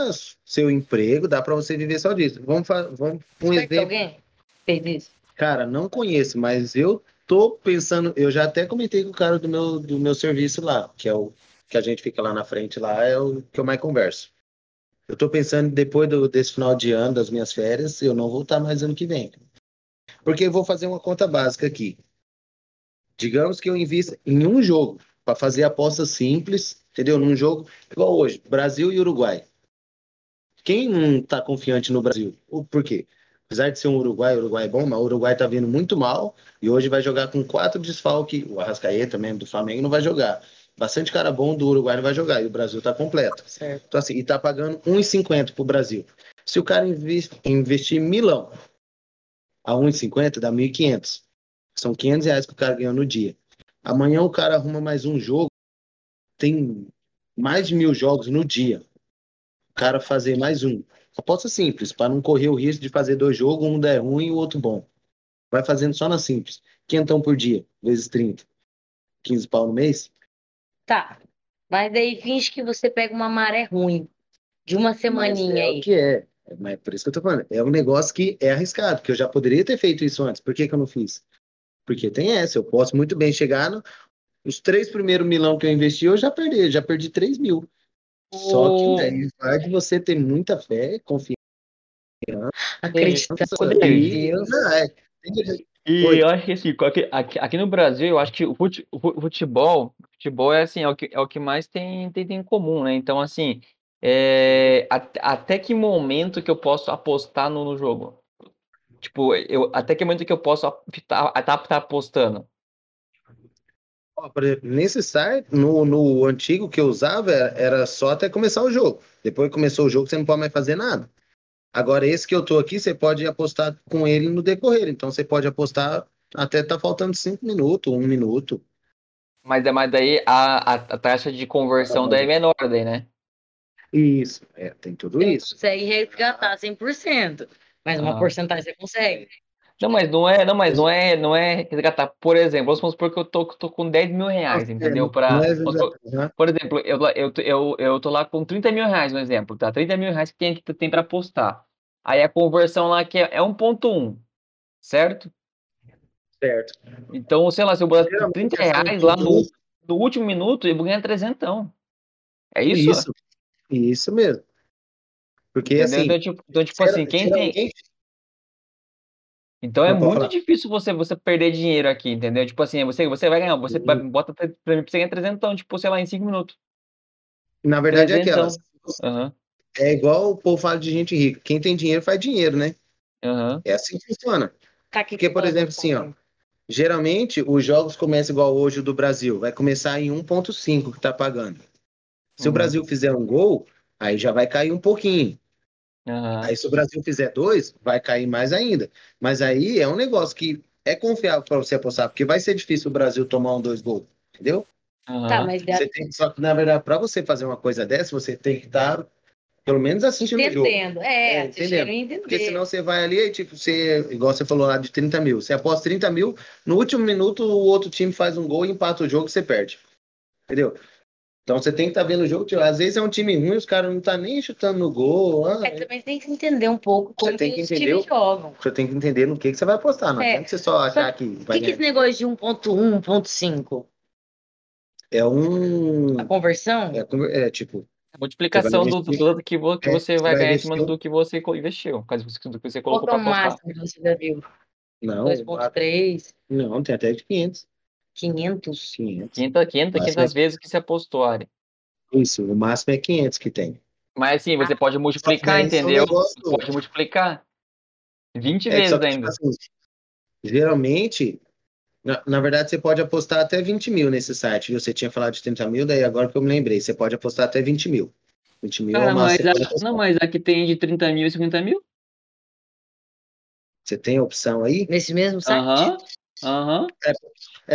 seu emprego, dá pra você viver só disso. Vamos, fa- vamos um exemplo.
alguém fez isso?
Cara, não conheço, mas eu tô pensando, eu já até comentei com o cara do meu, do meu serviço lá, que é o que a gente fica lá na frente lá, é o que eu mais converso. Eu tô pensando, depois do, desse final de ano, das minhas férias, eu não voltar mais ano que vem. Porque eu vou fazer uma conta básica aqui. Digamos que eu invista em um jogo, para fazer aposta simples, entendeu? Num jogo igual hoje, Brasil e Uruguai. Quem não tá confiante no Brasil? O- Por quê? Apesar de ser um Uruguai, o Uruguai é bom, mas o Uruguai tá vindo muito mal e hoje vai jogar com quatro desfalques. O Arrascaeta mesmo do Flamengo não vai jogar. Bastante cara bom do Uruguai não vai jogar e o Brasil tá completo.
Certo.
Então, assim, e tá pagando 1,50 pro Brasil. Se o cara inves- investir milão a 1,50, dá 1.500. São 500 reais que o cara ganhou no dia. Amanhã o cara arruma mais um jogo. Tem mais de mil jogos no dia. O cara fazer mais um. Aposta simples, para não correr o risco de fazer dois jogos, um der ruim e o outro bom. Vai fazendo só na simples. Quentão por dia, vezes 30. 15 pau no mês.
Tá. Mas daí finge que você pega uma maré ruim. De uma
Mas
semaninha
é
aí.
o que é. Mas é por isso que eu tô falando. É um negócio que é arriscado, que eu já poderia ter feito isso antes. Por que, que eu não fiz? Porque tem essa, eu posso muito bem chegar no, os três primeiros milão que eu investi, eu já perdi, já perdi 3 mil. Só que
Ô,
daí vai de você ter muita fé, confiança.
Acreditar em
E,
Deus.
não, é,
E
Oi.
eu acho que assim, aqui, aqui, no Brasil, eu acho que o fute- o fu- futebol, futebol é assim, é o que, é o que mais tem, tem, tem em comum, né? Então, assim, é, at- até que momento que eu posso apostar no, no jogo? Tipo, eu, até que momento que eu posso estar tá, tá, tá apostando?
Ó, por exemplo, nesse site, no, no antigo que eu usava, era, era só até começar o jogo. Depois que começou o jogo, você não pode mais fazer nada. Agora, esse que eu tô aqui, você pode apostar com ele no decorrer. Então, você pode apostar até tá faltando cinco minutos, um minuto.
Mas, é, mas daí a, a, a taxa de conversão daí é menor, daí, né?
Isso, é, tem tudo
Você
isso.
consegue resgatar 100%, mas uma
Ah.
porcentagem você consegue.
Não, mas não é, não, mas não é, não é resgatar. Por exemplo, vamos supor que eu tô, tô com 10 mil reais, entendeu? Pra,
é exato, né?
por exemplo, eu, eu, eu, eu tô lá com 30 mil reais, no exemplo, tá? 30 mil reais que tem, que tem pra apostar. Aí a conversão lá que é, é 1.1, certo?
Certo.
Então, sei lá, se eu botar
Geralmente,
30
assim,
reais lá no, no último minuto, eu vou ganhar 300. É isso?
Isso, isso mesmo. Porque
Entendeu?
assim,
Então, tipo, então, tipo assim, quem tem. Então é muito
falar.
difícil você, você perder dinheiro aqui, entendeu? Tipo assim, você, você vai ganhar, você
Uhum.
vai, bota pra mim, pra você ganhar 300, tipo, sei lá, em 5 minutos.
na verdade é
Trezentão.
aquelas.
Aham,
É igual o povo fala de gente rica. Quem tem dinheiro faz dinheiro, né?
aham.
É assim que funciona.
Tá aqui
Porque, por exemplo, assim, ó, Geralmente, os jogos começam igual hoje o do Brasil. Vai começar em 1.5 que tá pagando. Se o
Uhum.
Brasil fizer um gol, aí já vai cair um pouquinho.
Aham.
Aí se o Brasil fizer dois, vai cair mais ainda. Mas aí é um negócio que é confiável para você apostar, porque vai ser difícil o Brasil tomar um dois gols, entendeu?
aham.
Tá, mas dá-
Você tem, só que, na verdade, para você fazer uma coisa dessa, você tem que estar, pelo menos, assistindo o jogo.
entendendo. É,
É, entendendo.
e entender.
Porque senão você vai ali e, tipo, você, igual você falou lá de 30 mil. Você aposta 30 mil, no último minuto o outro time faz um gol e empata o jogo e você perde. Entendeu? Então você tem que estar vendo o jogo. Tipo, às vezes é um time ruim, os caras não estão nem chutando no gol. ah,
É, também tem que entender um pouco como
tem
que
que
os times
o-
jogam.
Você tem que entender no que, que você vai apostar. Não
É.
adianta você só achar que
O que, que é esse negócio de 1.1, 1.5?
É um.
A conversão?
É, é, tipo,
Multiplicação do, do, do que, vo- que
é,
você vai ganhar em cima
investir
do que você investiu, caso você- do que você
Qual
colocou
que é
para
o
apostar.
máximo que você já viu?
não.
2.3,
Não, tem até de 500.
500?
500.
500, 500,
Máximo
500 vezes que você apostou, Ari.
Isso, o máximo é 500 que tem.
Mas assim, você pode multiplicar,
são
entendeu?
negócio-
Pode multiplicar 20
É,
vezes
que, tipo
ainda.
assim, geralmente, na, na verdade, você pode apostar até 20 mil nesse site, viu? Você tinha falado de 30 mil, daí agora que eu me lembrei, você pode apostar até 20 mil. 20 mil é
Cara,
o
mas
máximo. você
a, não, mas aqui tem de 30 mil e 50 mil?
Você tem a opção aí?
Nesse mesmo site?
Aham, aham.
É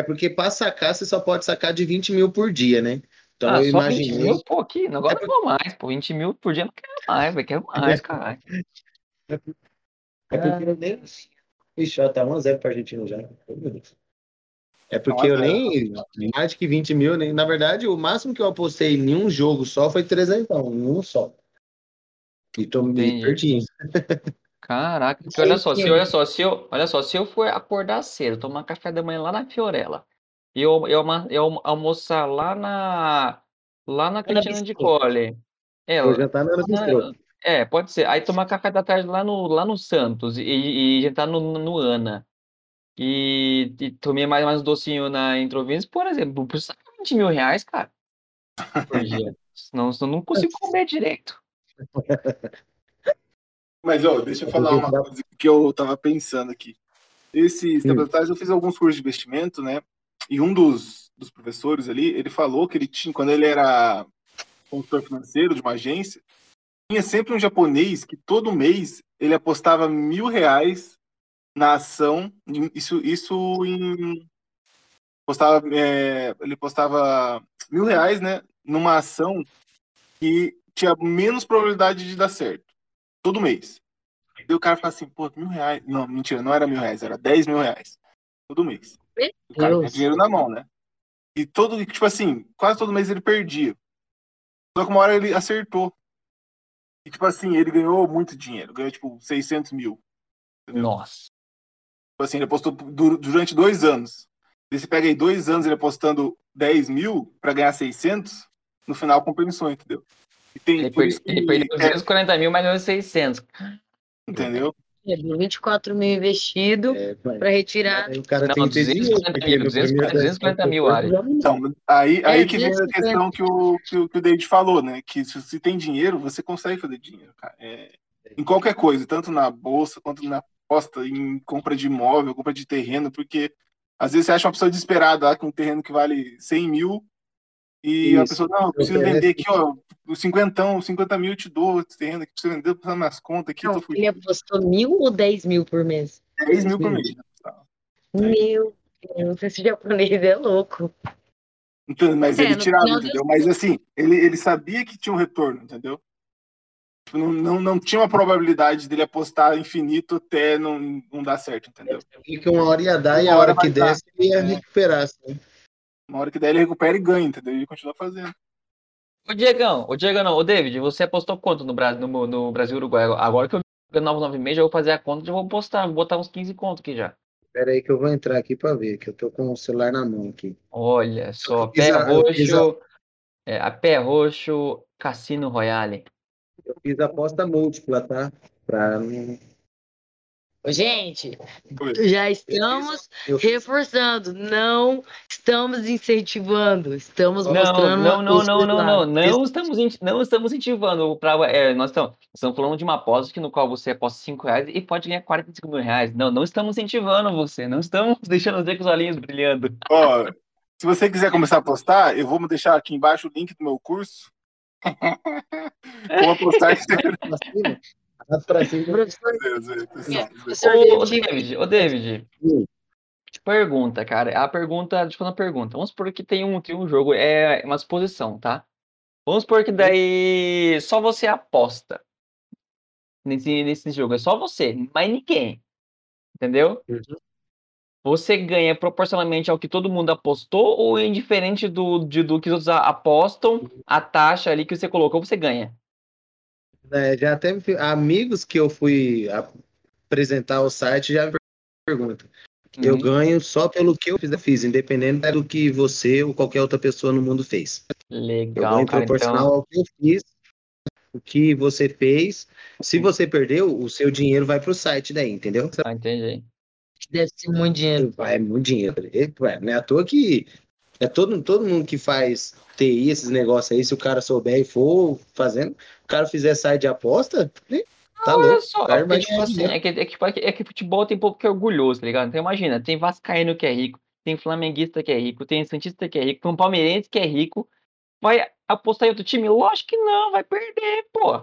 porque para sacar, você só pode sacar de 20 mil por dia, né? Então
Ah,
eu
só 20
imaginei.
mil? Pô, aqui, agora
É
não vou mais, pô. 20 mil por dia não quero mais, velho. Quero mais, caralho.
É porque eu nem. Ixi, já tá 1x0 pra Argentina já. É porque eu
1 a 0.
nem. Mais de que 20 mil, nem. Na verdade, o máximo que eu apostei em um jogo só foi 300, em um só. E tô me
Entendi. Caraca, porque olha só, se, olha só, se eu, olha só, se eu for acordar cedo, tomar café da manhã lá na Fiorella, e eu, eu, eu almoçar lá na lá na Cristina de. Colli. É,
Vou jantar na Ana
é, pode ser. Aí tomar café da tarde lá no, lá no Santos e, e jantar no, no Ana. E, e tomei mais, mais um docinho na Introvinhos, por exemplo, por 20 mil reais, cara, por dia. Senão eu não consigo comer direito.
Mas, ó, deixa eu falar uma coisa que eu tava pensando aqui. Esses tempos atrás eu fiz alguns cursos de investimento, né? E um dos, dos professores ali, ele falou que ele tinha, quando ele era consultor financeiro de uma agência, tinha sempre um japonês que todo mês ele apostava mil reais na ação, isso, isso em. Postava, é, ele postava mil reais, né? Numa ação que tinha menos probabilidade de dar certo. Todo mês. Daí o cara fala assim, pô, mil reais. Não, mentira, não era mil reais, era dez mil reais. Todo mês.
Meu
O cara tinha dinheiro na mão, né? E todo, tipo assim, quase todo mês ele perdia. Só que uma hora ele acertou. E tipo assim, ele ganhou muito dinheiro. Ganhou tipo 600 mil. Entendeu?
Nossa.
Tipo assim, ele apostou du- durante dois anos. E você pega aí dois anos ele apostando 10 mil pra ganhar 600, no final compensou, entendeu? E tem,
Ele,
por
per-
isso que,
ele perdeu
é,
240 mil, mas ganhou 600.
entendeu?
É, 24 mil investido
É,
para retirar.
aí o cara
Não,
tem que ter
240
dinheiro,
mil,
porque no
240
primeiro
240 mil,
já não dá.
Então, aí, aí que vem a
250.
questão que o, que, o, que o David falou, né? Que se você tem dinheiro, você consegue fazer dinheiro, cara. É, em qualquer coisa, tanto na bolsa quanto na aposta em compra de imóvel, compra de terreno, porque às vezes você acha uma pessoa desesperada lá com um terreno que vale 100 mil e
Isso.
a pessoa, não, eu preciso vender aqui, ó, os 50, 50 mil eu te dou esse terreno aqui, preciso vender, passar minhas contas aqui,
Não,
tô
ele apostou mil ou dez mil por mês?
10 mil por mês.
Meu Deus, esse japonês é louco.
Então, mas
É,
ele tirava,
final
entendeu? Mas assim, ele, ele sabia que tinha um retorno, entendeu? Tipo, Não, não, não tinha uma probabilidade dele apostar infinito até não, não dar certo, entendeu?
E que uma hora ia dar e a
hora
hora que desse ele ia
É.
recuperar. assim.
Uma hora que der ele recupera e ganha, entendeu? Ele continua fazendo.
Ô Diegão, ô Diego não, ô David, você apostou quanto no Brasil, no, no Brasil e Uruguai? Agora que eu vi 996, já vou fazer a conta, já vou postar, vou botar uns 15 conto aqui já.
Pera aí que eu vou entrar aqui pra ver, que eu tô com o celular na mão aqui.
Olha só, pé
a-
roxo, é, a pé roxo, Cassino Royale.
Eu fiz aposta múltipla, tá? Pra não.
Gente, já estamos
Eu fiz
reforçando, não estamos incentivando, estamos
Não,
mostrando
não, não, não, não, não, não estamos, não estamos incentivando para, é, nós estamos, estamos falando de uma aposta que no qual você aposta 5 reais e pode ganhar 45 mil reais. Não, não estamos incentivando você, não estamos deixando os com os olhinhos brilhando.
Ó, se você quiser começar a apostar, eu vou deixar aqui embaixo o link do meu curso. Vou apostar.
pra cima.
Professor
Ô,
David,
David, ô David,
Hum.
pergunta, cara, a pergunta, fazer uma pergunta. Vamos supor que tem um, tem um jogo, é uma exposição, tá? Vamos supor que daí só você aposta nesse, nesse jogo, é só você, mais ninguém, entendeu?
Uhum.
Você ganha proporcionalmente ao que todo mundo apostou ou indiferente do, de- do que os outros a- apostam, a taxa ali que você colocou, você ganha?
É, já até amigos que eu fui apresentar o site já me perguntam. Eu
Uhum.
ganho só pelo que eu fiz, fiz, independente do que você ou qualquer outra pessoa no mundo fez. Eu
Legal,
ganho
cara.
proporcional
Então,
ao que eu fiz, o que você fez. Se você perdeu, o seu dinheiro vai pro site daí, entendeu?
ah, entendi.
deve ser muito dinheiro.
Vai muito dinheiro. Ué, Não é à toa que é todo, todo mundo que faz TI, esses negócios aí, se o cara souber e for fazendo, o cara fizer site de aposta, né, tá
Olha
louco.
só,
o cara vai
tipo assim, é que, é, que, é, que, é futebol tem povo que é orgulhoso, tá ligado? Então imagina, tem vascaíno que é rico, tem flamenguista que é rico, tem santista que é rico, tem um palmeirense que é rico, vai apostar em outro time? Lógico que não, vai perder, pô.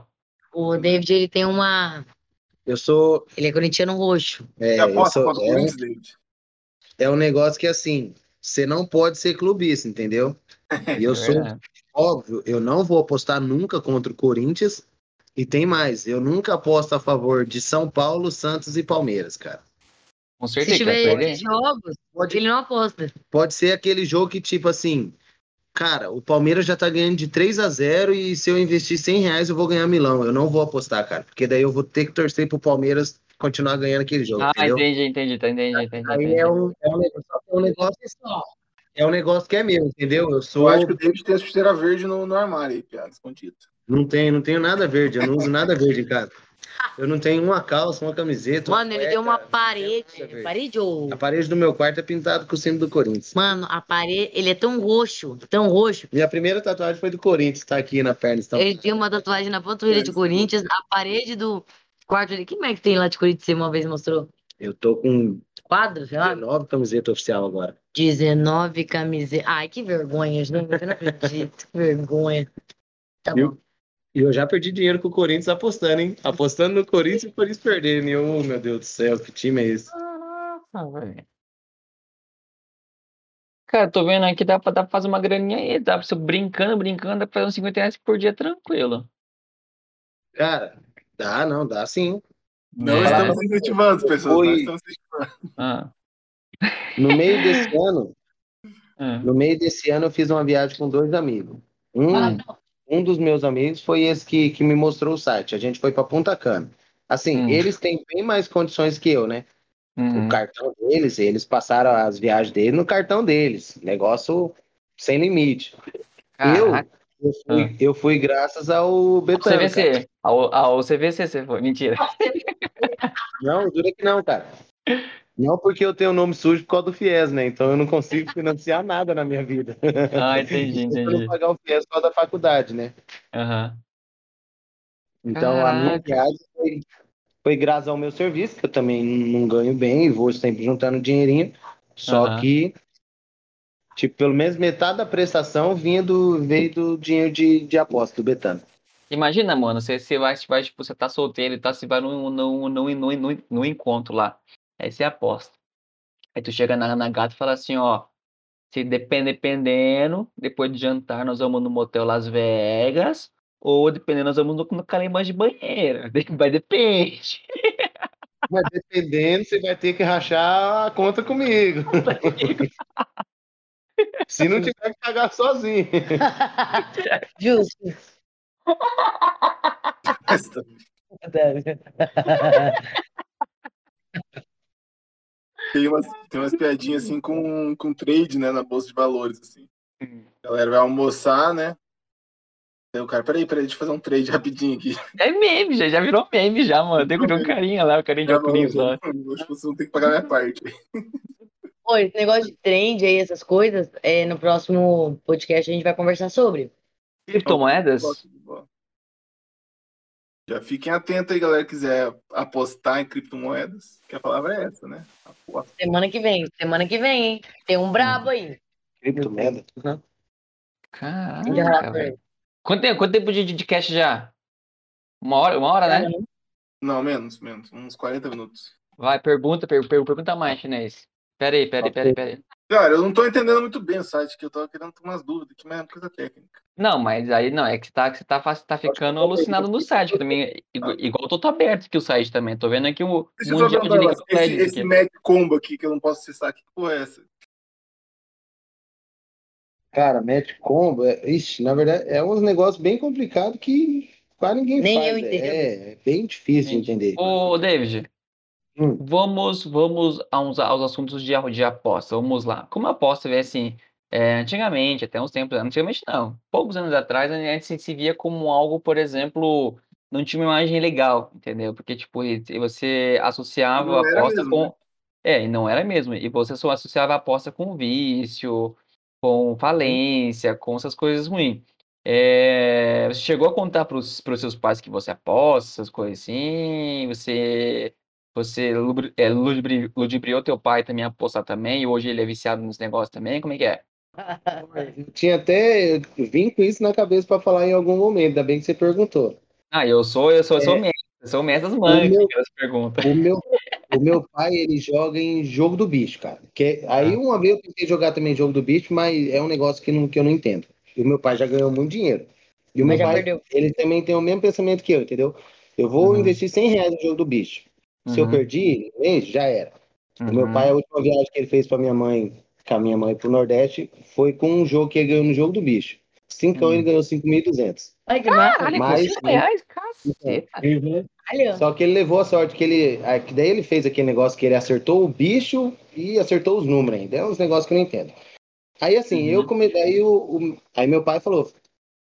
O David, ele tem uma...
Eu sou.
Ele é corintiano roxo.
É, eu
aposta
sou- é, um, é um negócio que assim, você não pode ser clubista, entendeu? E eu
É
sou,
verdade.
óbvio, eu não vou apostar nunca contra o Corinthians. E tem mais, eu nunca aposto a favor de São Paulo, Santos e Palmeiras, cara.
Com
Se
certeza vai
tiver jogos,
Pode,
ele não aposta.
pode ser aquele jogo que, tipo assim, cara, o Palmeiras já tá ganhando de 3 a 0 e se eu investir 100 reais eu vou ganhar milão. Eu não vou apostar, cara, porque daí eu vou ter que torcer pro Palmeiras continuar ganhando aquele jogo,
Ah,
entendeu?
entendi, entendi, tá, entendi, entendi,
Aí
entendi.
é um, é um negócio, é um negócio é um negócio que é meu, entendeu? Eu
Eu
sou,
acho que o David tem a chuteira verde no, no armário aí, piada, escondido.
não tenho, não tenho nada verde, eu não uso nada verde em casa. Eu não tenho uma calça, uma camiseta.
Mano, ele tem uma
cueca, não tenho
parede. Parede ou.
A parede do meu quarto é pintada com o símbolo do Corinthians.
Mano, a parede. Ele é tão roxo, tão roxo.
Minha primeira tatuagem foi do Corinthians, tá aqui na perna. Então,
Ele tem uma tatuagem na panturrilha de Corinthians. A parede do quarto dele. Que é que tem lá de Corinthians? Você uma vez mostrou?
eu tô com
Quadro, sei lá.
19 camiseta oficial agora.
19 camisetas. Ai, que vergonha, gente. Eu não acredito. Que vergonha. Tá
Viu?
bom.
E eu já perdi dinheiro com o Corinthians apostando, hein? Apostando no Corinthians e o Corinthians perdendo. E, oh, meu Deus do céu, que time é esse?
Nossa, velho. Cara, tô vendo aqui, dá pra, dá pra fazer uma graninha aí, dá pra você brincando, brincando, dá pra fazer uns 50 reais por dia tranquilo.
Cara, dá, não, dá sim.
Não
É.
estamos incentivando, pessoas.
Foi-
estamos incentivando.
Ah,
No meio desse ano,
ah,
no meio desse ano, eu fiz uma viagem com dois amigos. Um,
Hum.
um dos meus amigos foi esse que, que me mostrou o site. A gente foi para Punta Cana. Assim,
Hum.
eles têm bem mais condições que eu, né?
uhum.
O cartão deles, eles passaram as viagens deles no cartão deles. Negócio sem limite.
Caraca,
Eu fui, eu fui graças ao
ao
Betano. cara.
CVC, ao, ao CVC você foi, mentira.
Não, jura que não, cara. Não porque eu tenho nome sujo por causa do FIES, né? Então eu não consigo financiar nada na minha vida.
Ah, entendi,
Se eu não
entendi.
pagar o FIES por causa da faculdade, né?
Aham.
Então a minha viagem foi, foi graças ao meu serviço, que eu também não ganho bem e vou sempre juntando dinheirinho. Só
Aham.
que, tipo, pelo menos metade da prestação vinha do, veio do dinheiro de, de aposta do Betano.
Imagina, mano, você, você vai, vai, tipo, você tá solteiro e tá, você vai num, num, num, num, num, num encontro lá. Aí você aposta. Aí tu chega na, na gata e fala assim, ó. Se depende, dependendo, depois de jantar, nós vamos no motel Las Vegas. Ou dependendo, nós vamos no, no Calemã de banheira. Vai depende.
Mas dependendo, você vai ter que rachar a conta comigo. Se não tiver que pagar sozinho.
Justo.
Tem umas, tem umas piadinhas assim com, com trade, né, na bolsa de valores, assim. A galera vai almoçar, né? Aí o cara, peraí, peraí, deixa eu fazer um trade rapidinho aqui.
É meme, já, já virou meme já, mano. Tem um carinha lá, o carinha de óculos lá.
Acho que você não tem que pagar minha parte.
Pô, esse negócio de trend aí, essas coisas, é, no próximo podcast a gente vai conversar sobre.
Criptomoedas?
Já fiquem atentos aí, galera, que quiser apostar em criptomoedas, que a palavra é essa, né? Aposta.
Semana que vem, semana que vem, hein? Tem um brabo aí.
Criptomoeda.
Caraca, velho.
ele.
Quanto tempo, quanto tempo de, de cast já? Uma hora, uma hora, né?
Não, menos, menos. Uns 40 minutos.
Vai, pergunta, per, per- pergunta mais, chinês. Pera aí, pera aí, pera aí, pera aí.
Cara, eu não tô entendendo muito bem o site, que eu tava querendo ter umas dúvidas aqui, mas é uma coisa técnica.
Não, mas aí não, é que você tá, que você tá, tá ficando alucinado no site, que também, igual, igual eu tô, tô aberto aqui o site também. Tô vendo aqui o
Deixa
Mundial de
um Esse, esse
aqui.
Mac Combo aqui que eu não posso acessar, que porra é essa?
Cara, match combo, é, ixi, na verdade, é uns negócios bem complicados que quase ninguém
Nem
faz.
eu
é-
entendo.
É, bem difícil de entender.
Ô, David,
Hum.
vamos, vamos aos, aos assuntos de, de aposta. Vamos lá. Como a aposta vê assim, é, antigamente, até uns tempos, antigamente não, poucos anos atrás, a gente se, via como algo, por exemplo, não tinha uma imagem legal, entendeu? Porque, tipo, você associava a aposta
mesmo,
com.
né?
É, e não era mesmo. E você só associava a aposta com vício, com falência, com essas coisas ruins. É, você chegou a contar para os seus pais que você aposta, essas coisas assim? Você, você é, ludibri- ludibriou teu pai também a apostar também? E hoje ele é viciado nos negócios também? Como é que é?
Tinha até eu vim com isso na cabeça para falar em algum momento, ainda bem que você perguntou.
Ah, eu sou, eu sou, eu sou
É.
mestre. Eu sou mestre das
meu-
que elas perguntam.
O meu, o meu pai, ele joga em jogo do bicho, cara. Que, aí
Ah.
uma vez eu tentei jogar também jogo do bicho, mas é um negócio que, não, que eu não entendo. E o meu pai já ganhou muito dinheiro. E o meu pai,
perdeu.
ele também tem o mesmo pensamento que eu, entendeu? Eu vou
Uhum.
investir 100 reais no jogo do bicho. Se eu
Uhum,
perdi, mês, já era. O meu
uhum.
pai, a última viagem que ele fez pra minha mãe, com a minha mãe pro Nordeste, foi com um jogo que ele ganhou no jogo do bicho. Cinco
Hum.
ele ganhou 5.200.
Olha que massa.
Caralho,
Mas-
com 5 reais, caceta.
Olha.
Só que ele levou a sorte que ele. Que daí ele fez aquele negócio que ele acertou o bicho e acertou os números ainda. É uns negócios que eu não entendo. Aí assim,
Uhum.
eu come... aí, o, o- aí meu pai falou: Você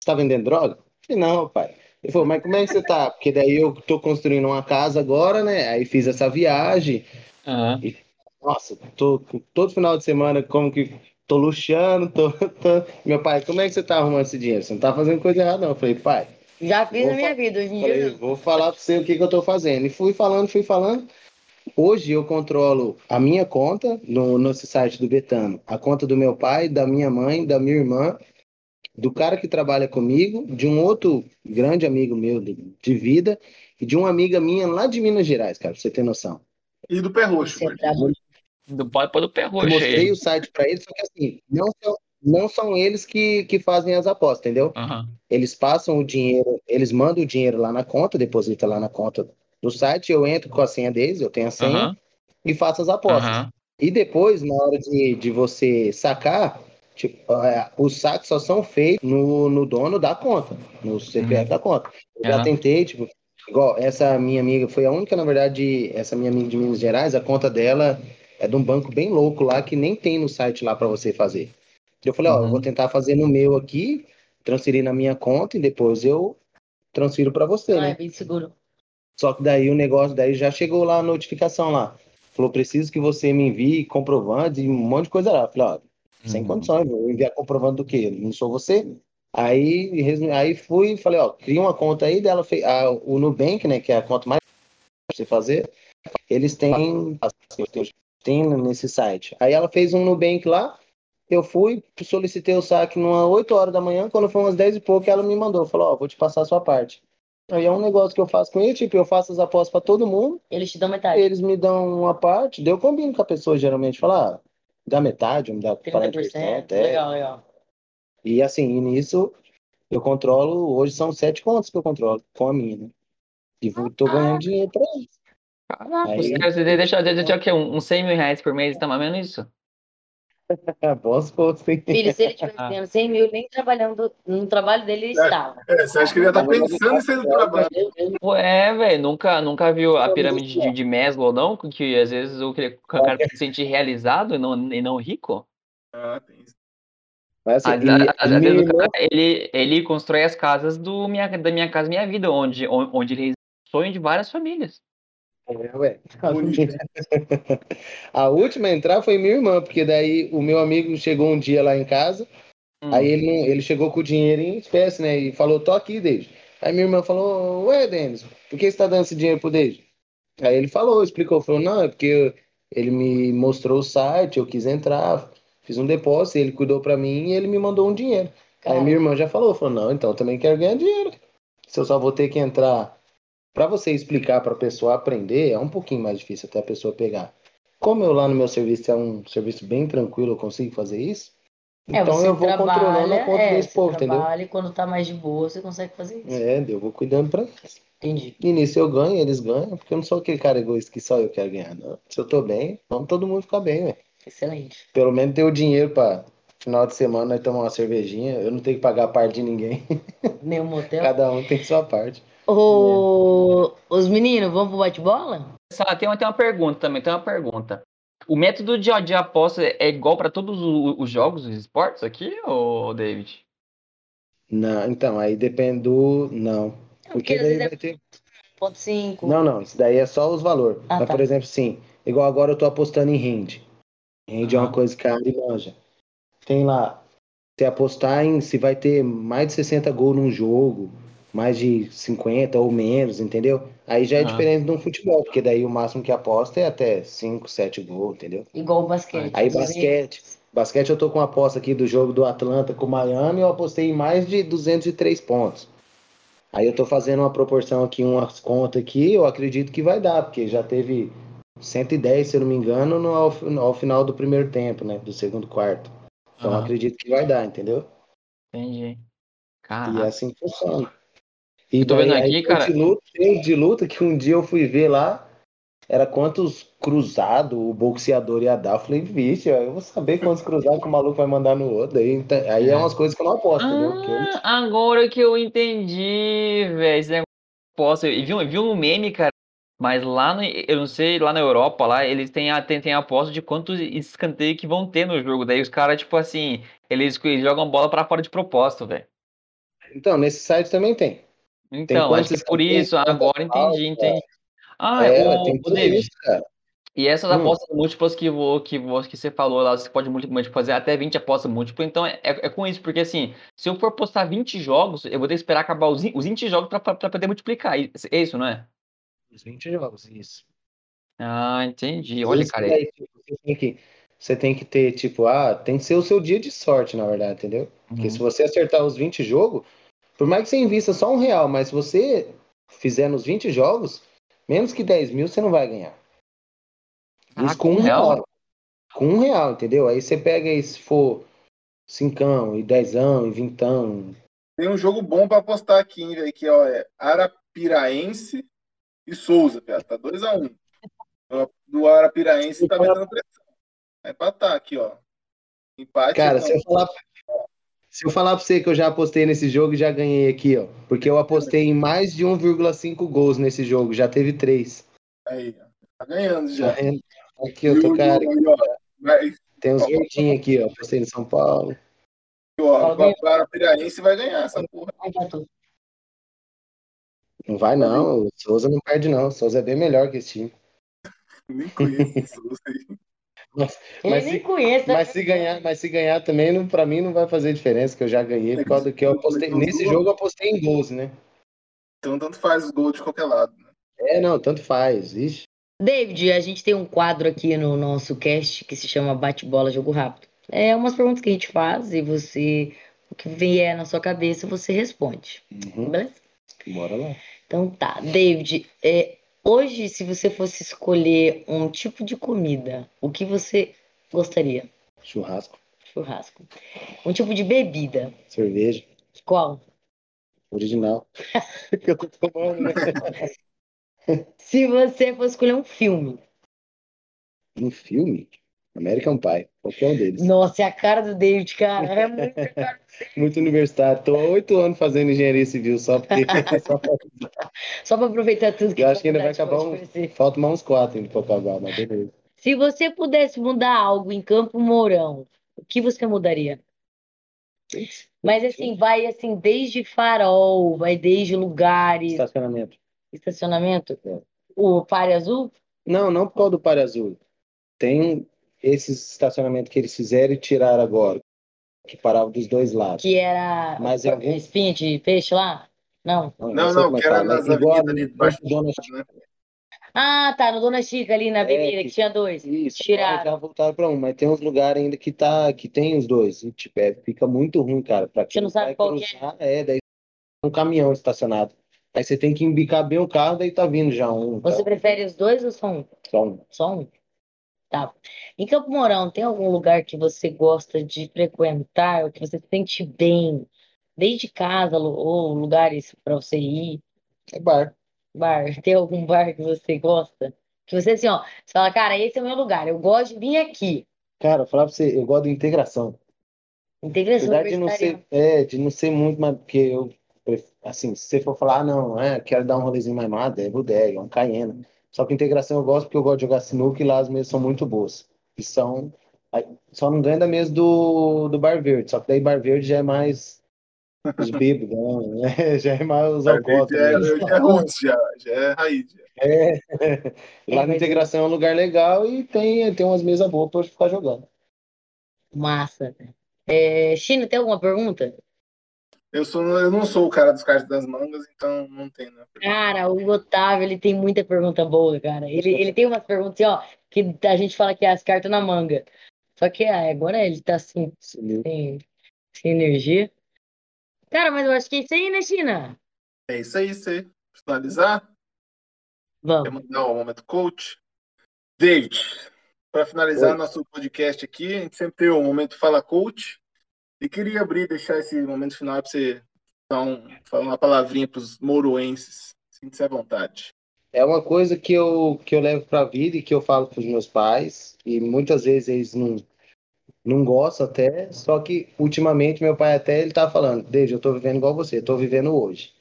tá vendendo droga? Eu falei, não, pai. Ele falou, mas como é que você tá? Porque daí eu tô construindo uma casa agora, né? Aí fiz essa viagem.
Aham.
Nossa, tô todo final de semana como que tô luxando, tô, tô- Meu pai, como é que você tá arrumando esse dinheiro? Você não tá fazendo coisa errada, não. Eu falei, pai,
Já fiz na minha vida, hoje em
falei,
dia
vou falar pra você o que, que eu tô fazendo. E fui falando, fui falando. Hoje eu controlo a minha conta no, no site do Betano, a conta do meu pai, da minha mãe, da minha irmã, do cara que trabalha comigo, de um outro grande amigo meu de, de vida e de uma amiga minha lá de Minas Gerais, cara, pra você ter noção.
E do pé roxo.
Não pode do pé
Eu
roxo
mostrei
aí.
o site pra eles, só que assim, não são, não são eles que, que fazem as apostas, entendeu?
Aham.
Eles passam o dinheiro, eles mandam o dinheiro lá na conta, deposita lá na conta do site, eu entro com a senha deles, eu tenho a senha
Aham.
e faço as apostas.
Aham.
E depois, na hora de, de você sacar, tipo, é, os saques só são feitos no, no dono da conta, no CPF
Uhum.
da conta. Eu já
Aham.
tentei, tipo, igual essa minha amiga, foi a única, na verdade, essa minha amiga de Minas Gerais, a conta dela é de um banco bem louco lá, que nem tem no site lá para você fazer. Eu falei, ó, eu
Uhum.
vou tentar fazer no meu aqui, transferir na minha conta e depois eu transfiro para você,
Ah, é
né?
bem seguro.
Só que daí o negócio, daí já chegou lá a notificação lá. Falou, preciso que você me envie comprovante e um monte de coisa lá. Eu Falei, ó, sem
Uhum.
condições, vou enviar comprovante do quê? Não sou você? Aí, aí fui e falei, ó, cria uma conta aí dela, fez, a, o Nubank, né, que é a conta mais você fazer, eles têm, tem nesse site. Aí ela fez um Nubank lá, eu fui, solicitei o saque numa 8 horas da manhã, quando foi umas 10 e pouco, ela me mandou, falou, ó, vou te passar a sua parte. Aí é um negócio que eu faço com ele, tipo, eu faço as apostas para todo mundo,
Eles te dão metade.
eles me dão uma parte, daí eu combino com a pessoa geralmente, falar, ah, dá metade, me dá 40%,
30%.
é.
Legal, legal.
E assim, e nisso eu controlo, hoje são sete contas que eu controlo com a minha, né? E vou, tô ganhando dinheiro pra isso.
Caraca,
Aí-
os caras deixam deixa, o quê? Um- Uns 100 mil reais por mês, tá mais ou menos isso?
É bom se fosse.
Filho, se ele tivesse ganhando 100 mil, nem trabalhando no trabalho dele, ele estava.
É, você acha que ele ia estar pensando em sair do trabalho?
É, velho, nunca, nunca viu a pirâmide de, de Maslow, não? Que às vezes o, cara se sente realizado e não, e não rico.
Ah, tem isso.
Mas assim, e, e
vezes o
irmã,
cara, ele, ele constrói as casas do minha, da Minha Casa Minha Vida, onde, on- onde ele sonho de várias famílias.
É, ué. A última a entrar foi minha irmã, porque daí o meu amigo chegou um dia lá em casa,
Hum.
aí ele, ele chegou com o dinheiro em espécie, né? E falou, tô aqui, Deide. Aí minha irmã falou, ué, Denis, por que você tá dando esse dinheiro pro Deide? Aí ele falou, explicou, falou, não, é porque ele me mostrou o site, eu quis entrar, fiz um depósito, ele cuidou pra mim e ele me mandou um dinheiro. Aí minha irmã já falou, falou, não, então eu também quero ganhar dinheiro. Se eu só vou ter que entrar para você explicar para a pessoa aprender, é um pouquinho mais difícil até a pessoa pegar. Como eu lá no meu serviço é um serviço bem tranquilo, eu consigo fazer isso.
é,
Então eu vou controlando
trabalha,
a conta
é,
desse povo, entendeu?
e quando tá mais de boa, você consegue fazer isso.
É, eu vou cuidando para eles.
Entendi.
E nisso eu ganho, eles ganham, porque eu não sou aquele cara egoísta que só eu quero ganhar, não. Se eu tô bem, vamos todo mundo ficar bem, velho.
Excelente.
Pelo menos ter o dinheiro para final de semana nós tomar uma cervejinha, eu não tenho que pagar a parte de ninguém.
Nenhum motel.
Cada um tem sua parte.
Ô, Os meninos, vamos pro bate-bola?
Só tem uma, tem uma pergunta também, tem uma pergunta. O método de, de aposta é igual para todos o- os jogos, os esportes aqui, ou David?
Não, então, aí depende do. Não. Porque
Porque às
daí
vezes é
vai ter.
ponto 5.
Não, não, isso daí é só os valores.
Ah,
Mas,
tá.
por exemplo, sim, igual agora eu tô apostando em rende. Rende é uma coisa que a Ari manja. Tem lá, você apostar em se vai ter mais de 60 gols num jogo, mais de 50 ou menos, entendeu? Aí já é
Aham.
diferente de um futebol, porque daí o máximo que aposta é até 5, 7 gols, entendeu?
Igual o basquete.
Aí basquete. Basquete eu tô com uma aposta aqui do jogo do Atlanta com o Miami, eu apostei em mais de 203 pontos. Aí eu tô fazendo uma proporção aqui, umas contas aqui, eu acredito que vai dar, porque já teve 110, se eu não me engano, no, ao, ao final do primeiro tempo, né? Do segundo quarto. Então eu
Aham.
acredito que vai dar, entendeu?
Entendi.
E é
Caraca.
assim que funciona. E
Eu tô vendo
daí,
aqui,
aí,
cara.
De luta, de luta que um dia eu fui ver lá, era quantos cruzados o boxeador ia dar. Eu falei, vixe, eu vou saber quantos cruzados que o maluco vai mandar no outro. Aí, então- aí é
É.
umas coisas que eu não aposto, entendeu? Porque eu-
Ah, agora que eu entendi, velho. Esse negócio de aposta. E viu, viu um meme, cara? Mas lá no, eu não sei, lá na Europa, lá, eles têm a, têm, têm a aposta de quantos escanteios que vão ter no jogo. Daí os caras, tipo assim, eles, eles jogam bola pra fora de propósito, velho.
Então, nesse site também tem.
Então, acho que por isso, agora entendi, entendi. Ah,
é,
o,
tem
o
tudo
David,
isso, cara.
e essas
Hum.
apostas múltiplas que, vo, que, vo, que você falou lá, você pode múltiplo- tipo, fazer até 20 apostas múltiplas, então é, é, é com isso, porque assim, se eu for apostar 20 jogos, eu vou ter que esperar acabar os, 20 os 20 jogos pra poder multiplicar, é isso, não é?
Os 20 jogos, isso.
Ah, entendi. Olha,
Isso
cara,
daí, tipo, você tem que, você tem que ter, tipo, ah, tem que ser o seu dia de sorte, na verdade, entendeu? Porque
Uhum.
se você acertar os 20 jogos, por mais que você invista só um real, mas se você fizer nos 20 jogos, menos que 10 mil você não vai ganhar.
Ah,
Isso com um
um real?
real. Com um real, entendeu? Aí você pega aí, se for cincão, e dezão, e vintão.
Tem um jogo bom pra apostar aqui, hein, velho, que ó, é Arapiraense e Souza, cara. Tá 2x1. Do Arapiraense tá metendo pressão. É pra tá aqui, ó. Empate.
Cara,
não.
se eu falar. Se eu falar pra você que eu já apostei nesse jogo, já ganhei aqui, ó. Porque eu apostei em mais de 1,5 gols nesse jogo, já teve três.
Aí, ó. Tá ganhando
Tá
já.
vendo? Aqui, eu tô,
E o-
cara.
aí, ó, vai-
Tem uns verdinhos aqui, ó. Apostei no São Paulo.
ó, o Arapiraense vai ganhar essa porra.
Tá.
Não vai, não. O Souza não perde, não. O Souza é bem melhor que esse time.
Nem conheço esse Souza aí.
Ele
Mas
nem
se-
conhece, né?
Mas se ganhar, mas se ganhar também, não, pra mim não vai fazer diferença, que eu já ganhei por causa do que eu apostei. Nesse jogo eu apostei em gols, né?
Então tanto faz os gols de qualquer lado. né?
É, não, tanto faz. Ixi.
David, a gente tem um quadro aqui no nosso cast que se chama Bate-Bola Jogo Rápido. É umas perguntas que a gente faz e você, o que vier na sua cabeça, você responde.
Uhum.
Beleza?
Bora lá.
Então tá. David, é, hoje, se você fosse escolher um tipo de comida, o que você gostaria?
Churrasco,
Churrasco. Um tipo de bebida.
cerveja,
Qual?
original. que eu tô tomando, né?
Se você fosse escolher um filme.
Um filme? American Pie, qualquer um deles.
Nossa, é a cara do David, cara. É muito cara.
Muito universitário. Tô há oito anos fazendo engenharia civil só porque só pra
aproveitar tudo que
eu acho que ainda vai acabar um. Falta mais uns quatro ainda pra acabar, mas beleza.
Se você pudesse mudar algo em Campo Mourão, o que você mudaria? Mas assim, vai assim, desde farol, vai desde lugares,
Estacionamento.
estacionamento.
É.
O Pare Azul?
Não, não por causa do Pare Azul. Tem esses estacionamentos que eles fizeram e tiraram agora, que paravam dos dois lados.
Que era
Mas é algum-
espinha de peixe lá? Não.
Não,
Não, não,
é
que era nas avenidas ali debaixo
Dona
né?
Ah, tá, no Dona Chica ali na
É,
avenida,
que-
que tinha dois.
Isso,
Tiraram.
agora já voltaram para um, mas tem uns lugares ainda que tá, que tem os dois. E, tipo, é, fica muito ruim, cara. Pra quem
não sabe qual que é?
cruzar, é, daí um caminhão estacionado. Aí você tem que embicar bem o carro, daí tá vindo já um.
Você
Tá,
prefere os dois ou só um?
só um.
Só um? Tá. Em Campo Mourão, tem algum lugar que você gosta de frequentar, ou que você se sente bem, desde casa ou lugares para você ir?
É bar.
Bar, tem algum bar que você gosta? Que você assim, ó, você fala, cara, esse é o meu lugar, eu gosto de vir aqui.
Cara, falar pra você, eu gosto de integração.
Integração
Apesar de não ser, é, de não ser muito, mas porque eu, assim, se você for falar, ah, não, é, quero dar um rolezinho mais mado, é bodega, é um caiena. Só que integração eu gosto porque eu gosto de jogar sinuca e lá as mesas são muito boas. E são, só não ganha da mesa do, do Bar Verde, só que daí Bar Verde já é mais os bêbados, né? Já é mais os
Já é,
alcoólatras.
já é roots, já, já é raiz. já.
Lá na integração é um lugar legal e tem, tem umas mesas boas pra ficar jogando.
Massa. É, China, tem alguma pergunta?
Eu, sou, eu não sou o cara dos cartas das mangas, então não tem, né?
Cara, o Otávio, ele tem muita pergunta boa, cara. Ele, ele tem umas perguntas, assim, ó, que a gente fala que é as cartas na manga. Só que ah, agora ele tá assim, sem, sem energia. Cara, mas eu acho que é isso aí, né, China?
É isso aí, você finalizar. Quer
Vamos.
mandar o momento coach? David, para finalizar
Oi.
nosso podcast aqui, a gente sempre tem o momento Fala Coach. E queria abrir, deixar esse momento final para você dar um, falar uma palavrinha para os moroenses. Sinta-se à vontade.
É uma coisa que eu, que eu levo para a vida e que eu falo para os meus pais, e muitas vezes eles não, não gostam até, só que ultimamente meu pai até ele tá falando, Desde eu tô vivendo igual você, tô vivendo hoje.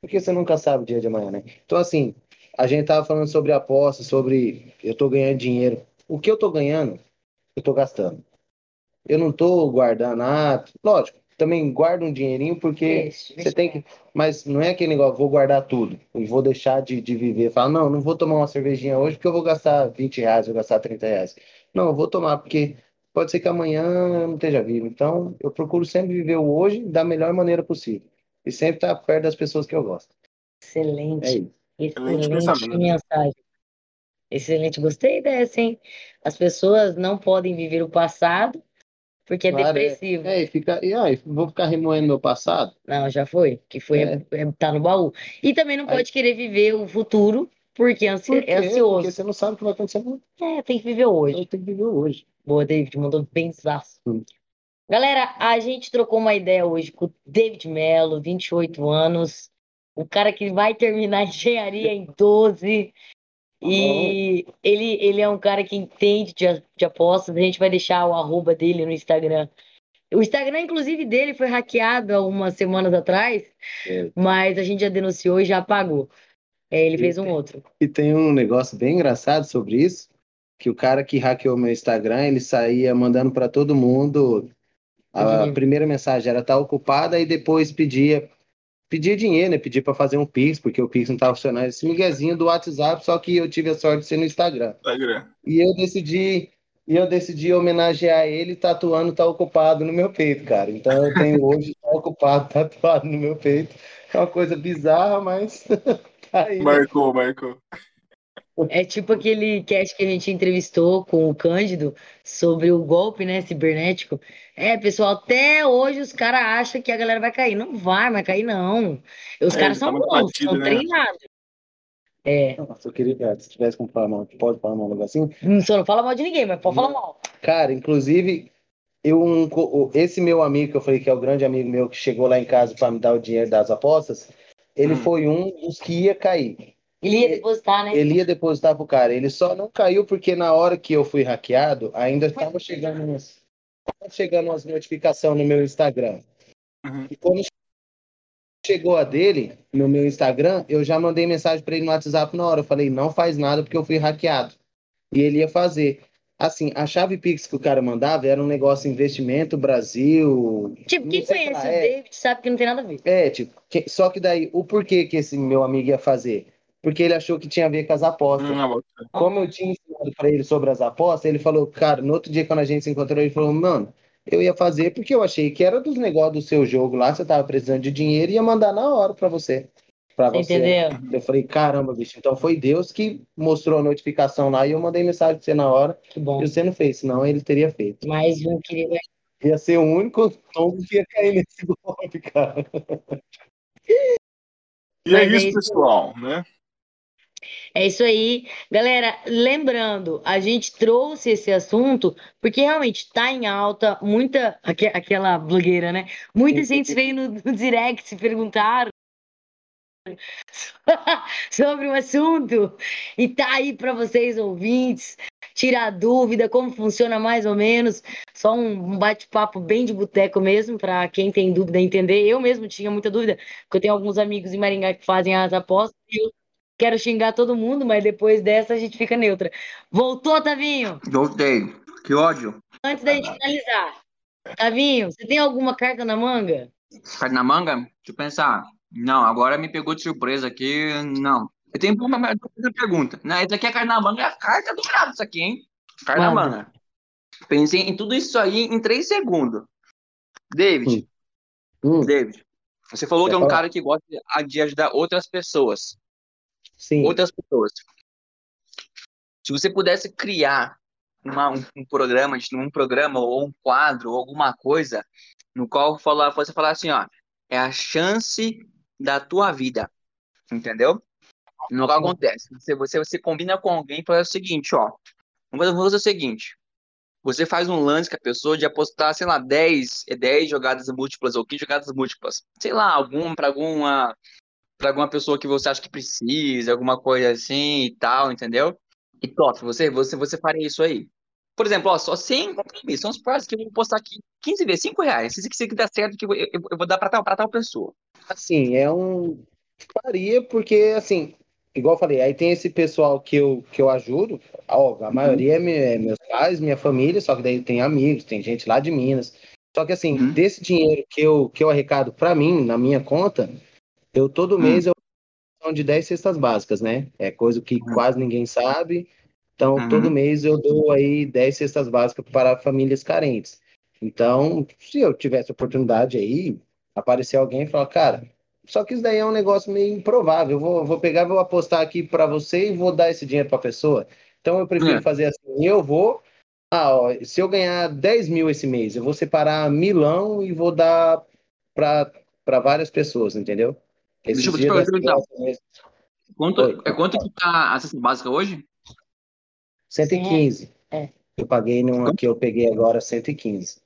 Porque você nunca sabe o dia de amanhã, né? Então, assim, a gente tava falando sobre aposta, sobre eu tô ganhando dinheiro. O que eu tô ganhando, eu tô gastando. Eu não tô guardando nada. Lógico, também guardo um dinheirinho porque
Deixa,
você
deixa.
tem que. Mas não é aquele negócio, vou guardar tudo e vou deixar de, de viver. Fala, não, não vou tomar uma cervejinha hoje porque eu vou gastar 20 reais, vou gastar 30 reais. Não, eu vou tomar porque pode ser que amanhã eu não esteja vivo. Então, eu procuro sempre viver o hoje da melhor maneira possível. E sempre estar perto das pessoas que eu gosto. É
Excelente.
isso.
Excelente
Excelente mensagem. Excelente, gostei dessa, hein? As pessoas não podem viver o passado porque é
Claro, é.
depressivo.
É, e fica, e aí, vou ficar remoendo meu passado?
Não, já foi, que foi,
É.
é, tá no baú. E também não
Aí-
pode querer viver o futuro porque é, ansi
Por
é ansioso.
Porque você não sabe o que vai acontecer.
É, tem que viver hoje.
Então tem que viver hoje.
Boa, David, mandou bem zaço.
Hum.
Galera, a gente trocou uma ideia hoje com o David Mello, 28 anos, o cara que vai terminar engenharia em 12. E ele, ele é um cara que entende de, a- de apostas. A gente vai deixar o arroba dele no Instagram. O Instagram, inclusive, dele foi hackeado há umas semanas atrás,
É.
mas a gente já denunciou e já apagou. É, ele fez um outro.
E tem um negócio bem engraçado sobre isso, que o cara que hackeou meu Instagram, ele saía mandando para todo mundo. A
dinheiro.
primeira mensagem era estar ocupada e depois pedia pedia dinheiro, né? Pedia para fazer um Pix, porque o Pix não estava funcionando. Esse miguezinho do WhatsApp, só que eu tive a sorte de ser no Instagram.
Instagram.
E eu decidi, e eu decidi homenagear ele tatuando tá ocupado no meu peito, cara. Então eu tenho hoje tá ocupado tatuado no meu peito. É uma coisa bizarra, mas tá aí. né?
Marcou, marcou.
É tipo aquele cast que a gente entrevistou com o Cândido sobre o golpe, né, cibernético. É, pessoal, até hoje os caras acham que a galera vai cair. Não vai, vai cair, não. Os
É,
caras
tá
são
muito
bons,
batido,
são
né?
treinados. É,
Nossa, eu queria, cara, se tivesse como falar mal, pode falar mal um negocinho?
só não fala mal de ninguém, mas pode falar mal.
Cara, inclusive, eu, um esse meu amigo que eu falei que é o grande amigo meu que chegou lá em casa para me dar o dinheiro das apostas, ele
Hum.
foi um dos que ia cair.
Ele ia depositar, né?
Ele ia depositar pro cara. Ele só não caiu porque na hora que eu fui hackeado, ainda estava chegando tava chegando umas notificações no meu Instagram.
Uhum.
E quando chegou a dele no meu Instagram, eu já mandei mensagem para ele no WhatsApp na hora. Eu falei, não faz nada porque eu fui hackeado. E ele ia fazer. Assim, a chave Pix que o cara mandava era um negócio investimento Brasil.
Tipo, quem conhece o
é.
David sabe que não tem nada a ver.
É, tipo, que- só que daí, o porquê que esse meu amigo ia fazer? Porque ele achou que tinha a ver com as apostas.
Hum,
Como eu tinha ensinado para ele sobre as apostas, ele falou, cara, no outro dia quando a gente se encontrou, ele falou, mano, eu ia fazer porque eu achei que era dos negócios do seu jogo lá, você tava precisando de dinheiro e ia mandar na hora para você. Pra
Você entendeu?
Eu falei, caramba, bicho, então foi Deus que mostrou a notificação lá e eu mandei mensagem pra você na hora
Que bom.
e você não fez, senão ele teria feito.
Mais um querido.
Ia ser o único tom que ia cair nesse golpe, cara.
E é
Mas é
isso,
isso.
pessoal, né?
É isso aí. Galera, lembrando, a gente trouxe esse assunto porque realmente está em alta, muita, aque- aquela blogueira, né? Muita gente veio no, no direct e perguntaram sobre o assunto e tá aí para vocês ouvintes tirar dúvida, como funciona mais ou menos, só um um bate-papo bem de boteco mesmo, para quem tem dúvida entender. Eu mesmo tinha muita dúvida, porque eu tenho alguns amigos em Maringá que fazem as apostas e eu quero xingar todo mundo, mas depois dessa a gente fica neutra. Voltou, Tavinho?
Voltei. Que ódio.
Antes da gente finalizar. Tavinho, você tem alguma carta na manga?
Carne na manga? Deixa eu pensar. Não, agora me pegou de surpresa aqui. Não. Eu tenho uma, uma pergunta. Não, esse aqui é carne na manga, é a carta do grado, isso aqui, hein? Carne na manga. Pensei em tudo isso aí em três segundos. David,
Hum,
David, você falou que é um cara que gosta de ajudar outras pessoas.
Sim.
outras pessoas. Se você pudesse criar uma- um, um programa, um programa ou um quadro ou alguma coisa no qual falar, você falar assim, ó, é a chance da tua vida, entendeu? No acontece, você, você, você combina com alguém e fala o seguinte, ó, vamos fazer- o seguinte, você faz um lance com a pessoa de apostar, sei lá, 10, é 10 jogadas múltiplas ou 15 jogadas múltiplas, sei lá, algum para alguma para alguma pessoa que você acha que precisa, alguma coisa assim e tal, entendeu? E top, você, você, você faria isso aí. Por exemplo, ó, só sem compromisso, são os prazos que eu vou postar aqui 15 vezes, 5 reais. Se isso aqui der certo, que eu, eu, eu vou dar pra tal, pra tal pessoa.
Assim, é um. Faria, porque, assim, igual eu falei, aí tem esse pessoal que eu, que eu ajudo, ó, a maioria é, me- é meus pais, minha família, só que daí tem amigos, tem gente lá de Minas. Só que, assim,
Uhum.
desse dinheiro que eu, que eu arrecado pra mim, na minha conta, eu todo
Hum.
mês eu são de 10 cestas básicas, né? É coisa que
Uhum.
quase ninguém sabe. Então,
Uhum.
todo mês eu dou aí 10 cestas básicas para famílias carentes. Então, se eu tivesse oportunidade aí, aparecer alguém e falar, cara, só que isso daí é um negócio meio improvável. Eu vou, vou pegar, vou apostar aqui para você e vou dar esse dinheiro para a pessoa. Então, eu prefiro
É.
fazer assim. Eu vou. Ah, ó, se eu ganhar 10 mil esse mês, eu vou separar milão e vou dar para várias pessoas, entendeu? Esses
Deixa eu te perguntar. Quanto,
Oi.
é quanto que tá a cesta básica hoje?
115.
É.
Eu paguei numa que eu peguei agora 115.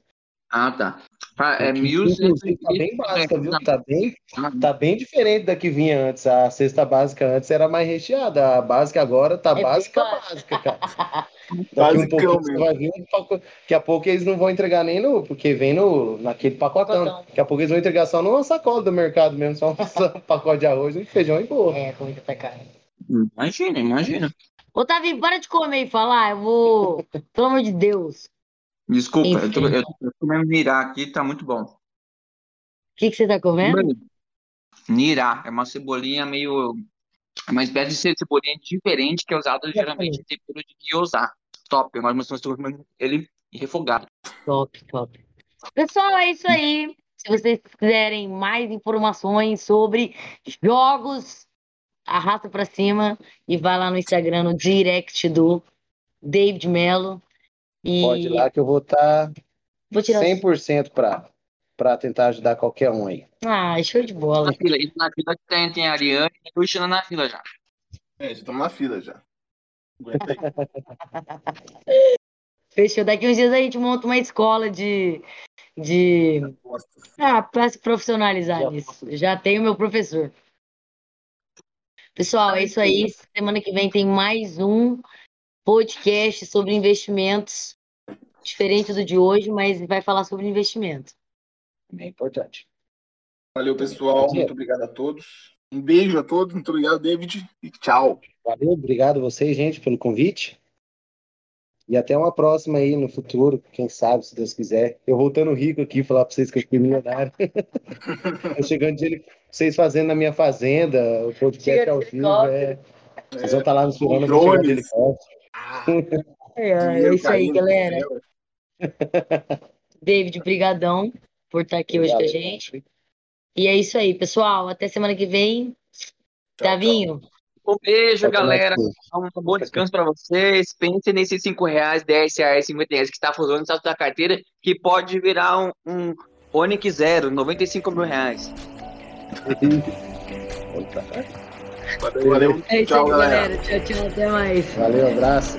Ah, tá. Ah, é
Que,
mil
inclusive, tá bem básica, viu? Tá bem, tá bem diferente da que vinha antes. A cesta básica antes era mais recheada. A básica agora tá
É
básica.
básica,
cara. Daqui um pouquinho você vai paco- daqui a pouco eles não vão entregar nem no, porque vem no, naquele pacotão.
Pacotão.
Daqui a pouco eles vão entregar só numa sacola do mercado mesmo, só um pacote de arroz, um feijão e boa.
É, comida tá cara.
Imagina, imagina.
Ô, Tavinho, para de comer e falar, eu vou. Pelo amor de Deus. O
Desculpa, eu tô,
Enfim.
eu tô comendo nirá aqui, tá muito bom.
que, que você tá comendo?
Nirá é uma cebolinha meio. É Uma espécie de ce- cebolinha diferente que é usada geralmente em tempero de gyoza. Top, nós comendo ele refogado.
Top, top. Pessoal, é isso aí. se vocês quiserem mais informações sobre jogos, arrasta pra cima e vai lá no Instagram, no direct do David Mello. E
Pode ir lá que eu vou estar
tirar.
100% para para tentar ajudar qualquer um aí.
Ah, show de bola.
Na fila, na fila tem, tem a Ariane e a Cristina na fila já.
É, já estamos na fila já. Aguenta aí.
Fechou. Daqui uns dias a gente monta uma escola de. de... Ah, para se profissionalizar
Já
nisso. Já tenho meu professor. Pessoal, é isso aí. Semana que vem tem mais um podcast sobre investimentos. Diferente do de hoje, mas vai falar sobre investimento.
É importante.
Valeu, pessoal. Muito obrigado a todos. Um beijo a todos. Muito obrigado, David. E tchau.
Valeu, obrigado a vocês, gente, pelo convite. E até uma próxima aí no futuro, quem sabe, se Deus quiser. Eu voltando rico aqui, falar para vocês que eu fui milionário. Chegando de vocês fazendo na minha fazenda, o podcast ao vivo. É... Vocês vão estar lá vou chegar de
Drones.
helicóptero.
É, é isso aí, galera.
céu.
David, brigadão por estar aqui hoje com a
Obrigado,
gente. E é isso aí, pessoal. Até semana que vem.
Tchau,
Tavinho,
Um beijo,
Tchau, tchau,
galera. Um bom descanso para vocês. Pensem nesses 5 reais, 10 reais, 50 reais que está fazendo no status da carteira, que pode virar um, um Onix Zero, 95 mil reais.
Valeu, valeu.
é isso
Tchau,
aí,
galera.
galera. Tchau, tchau. Até mais.
Valeu, abraço.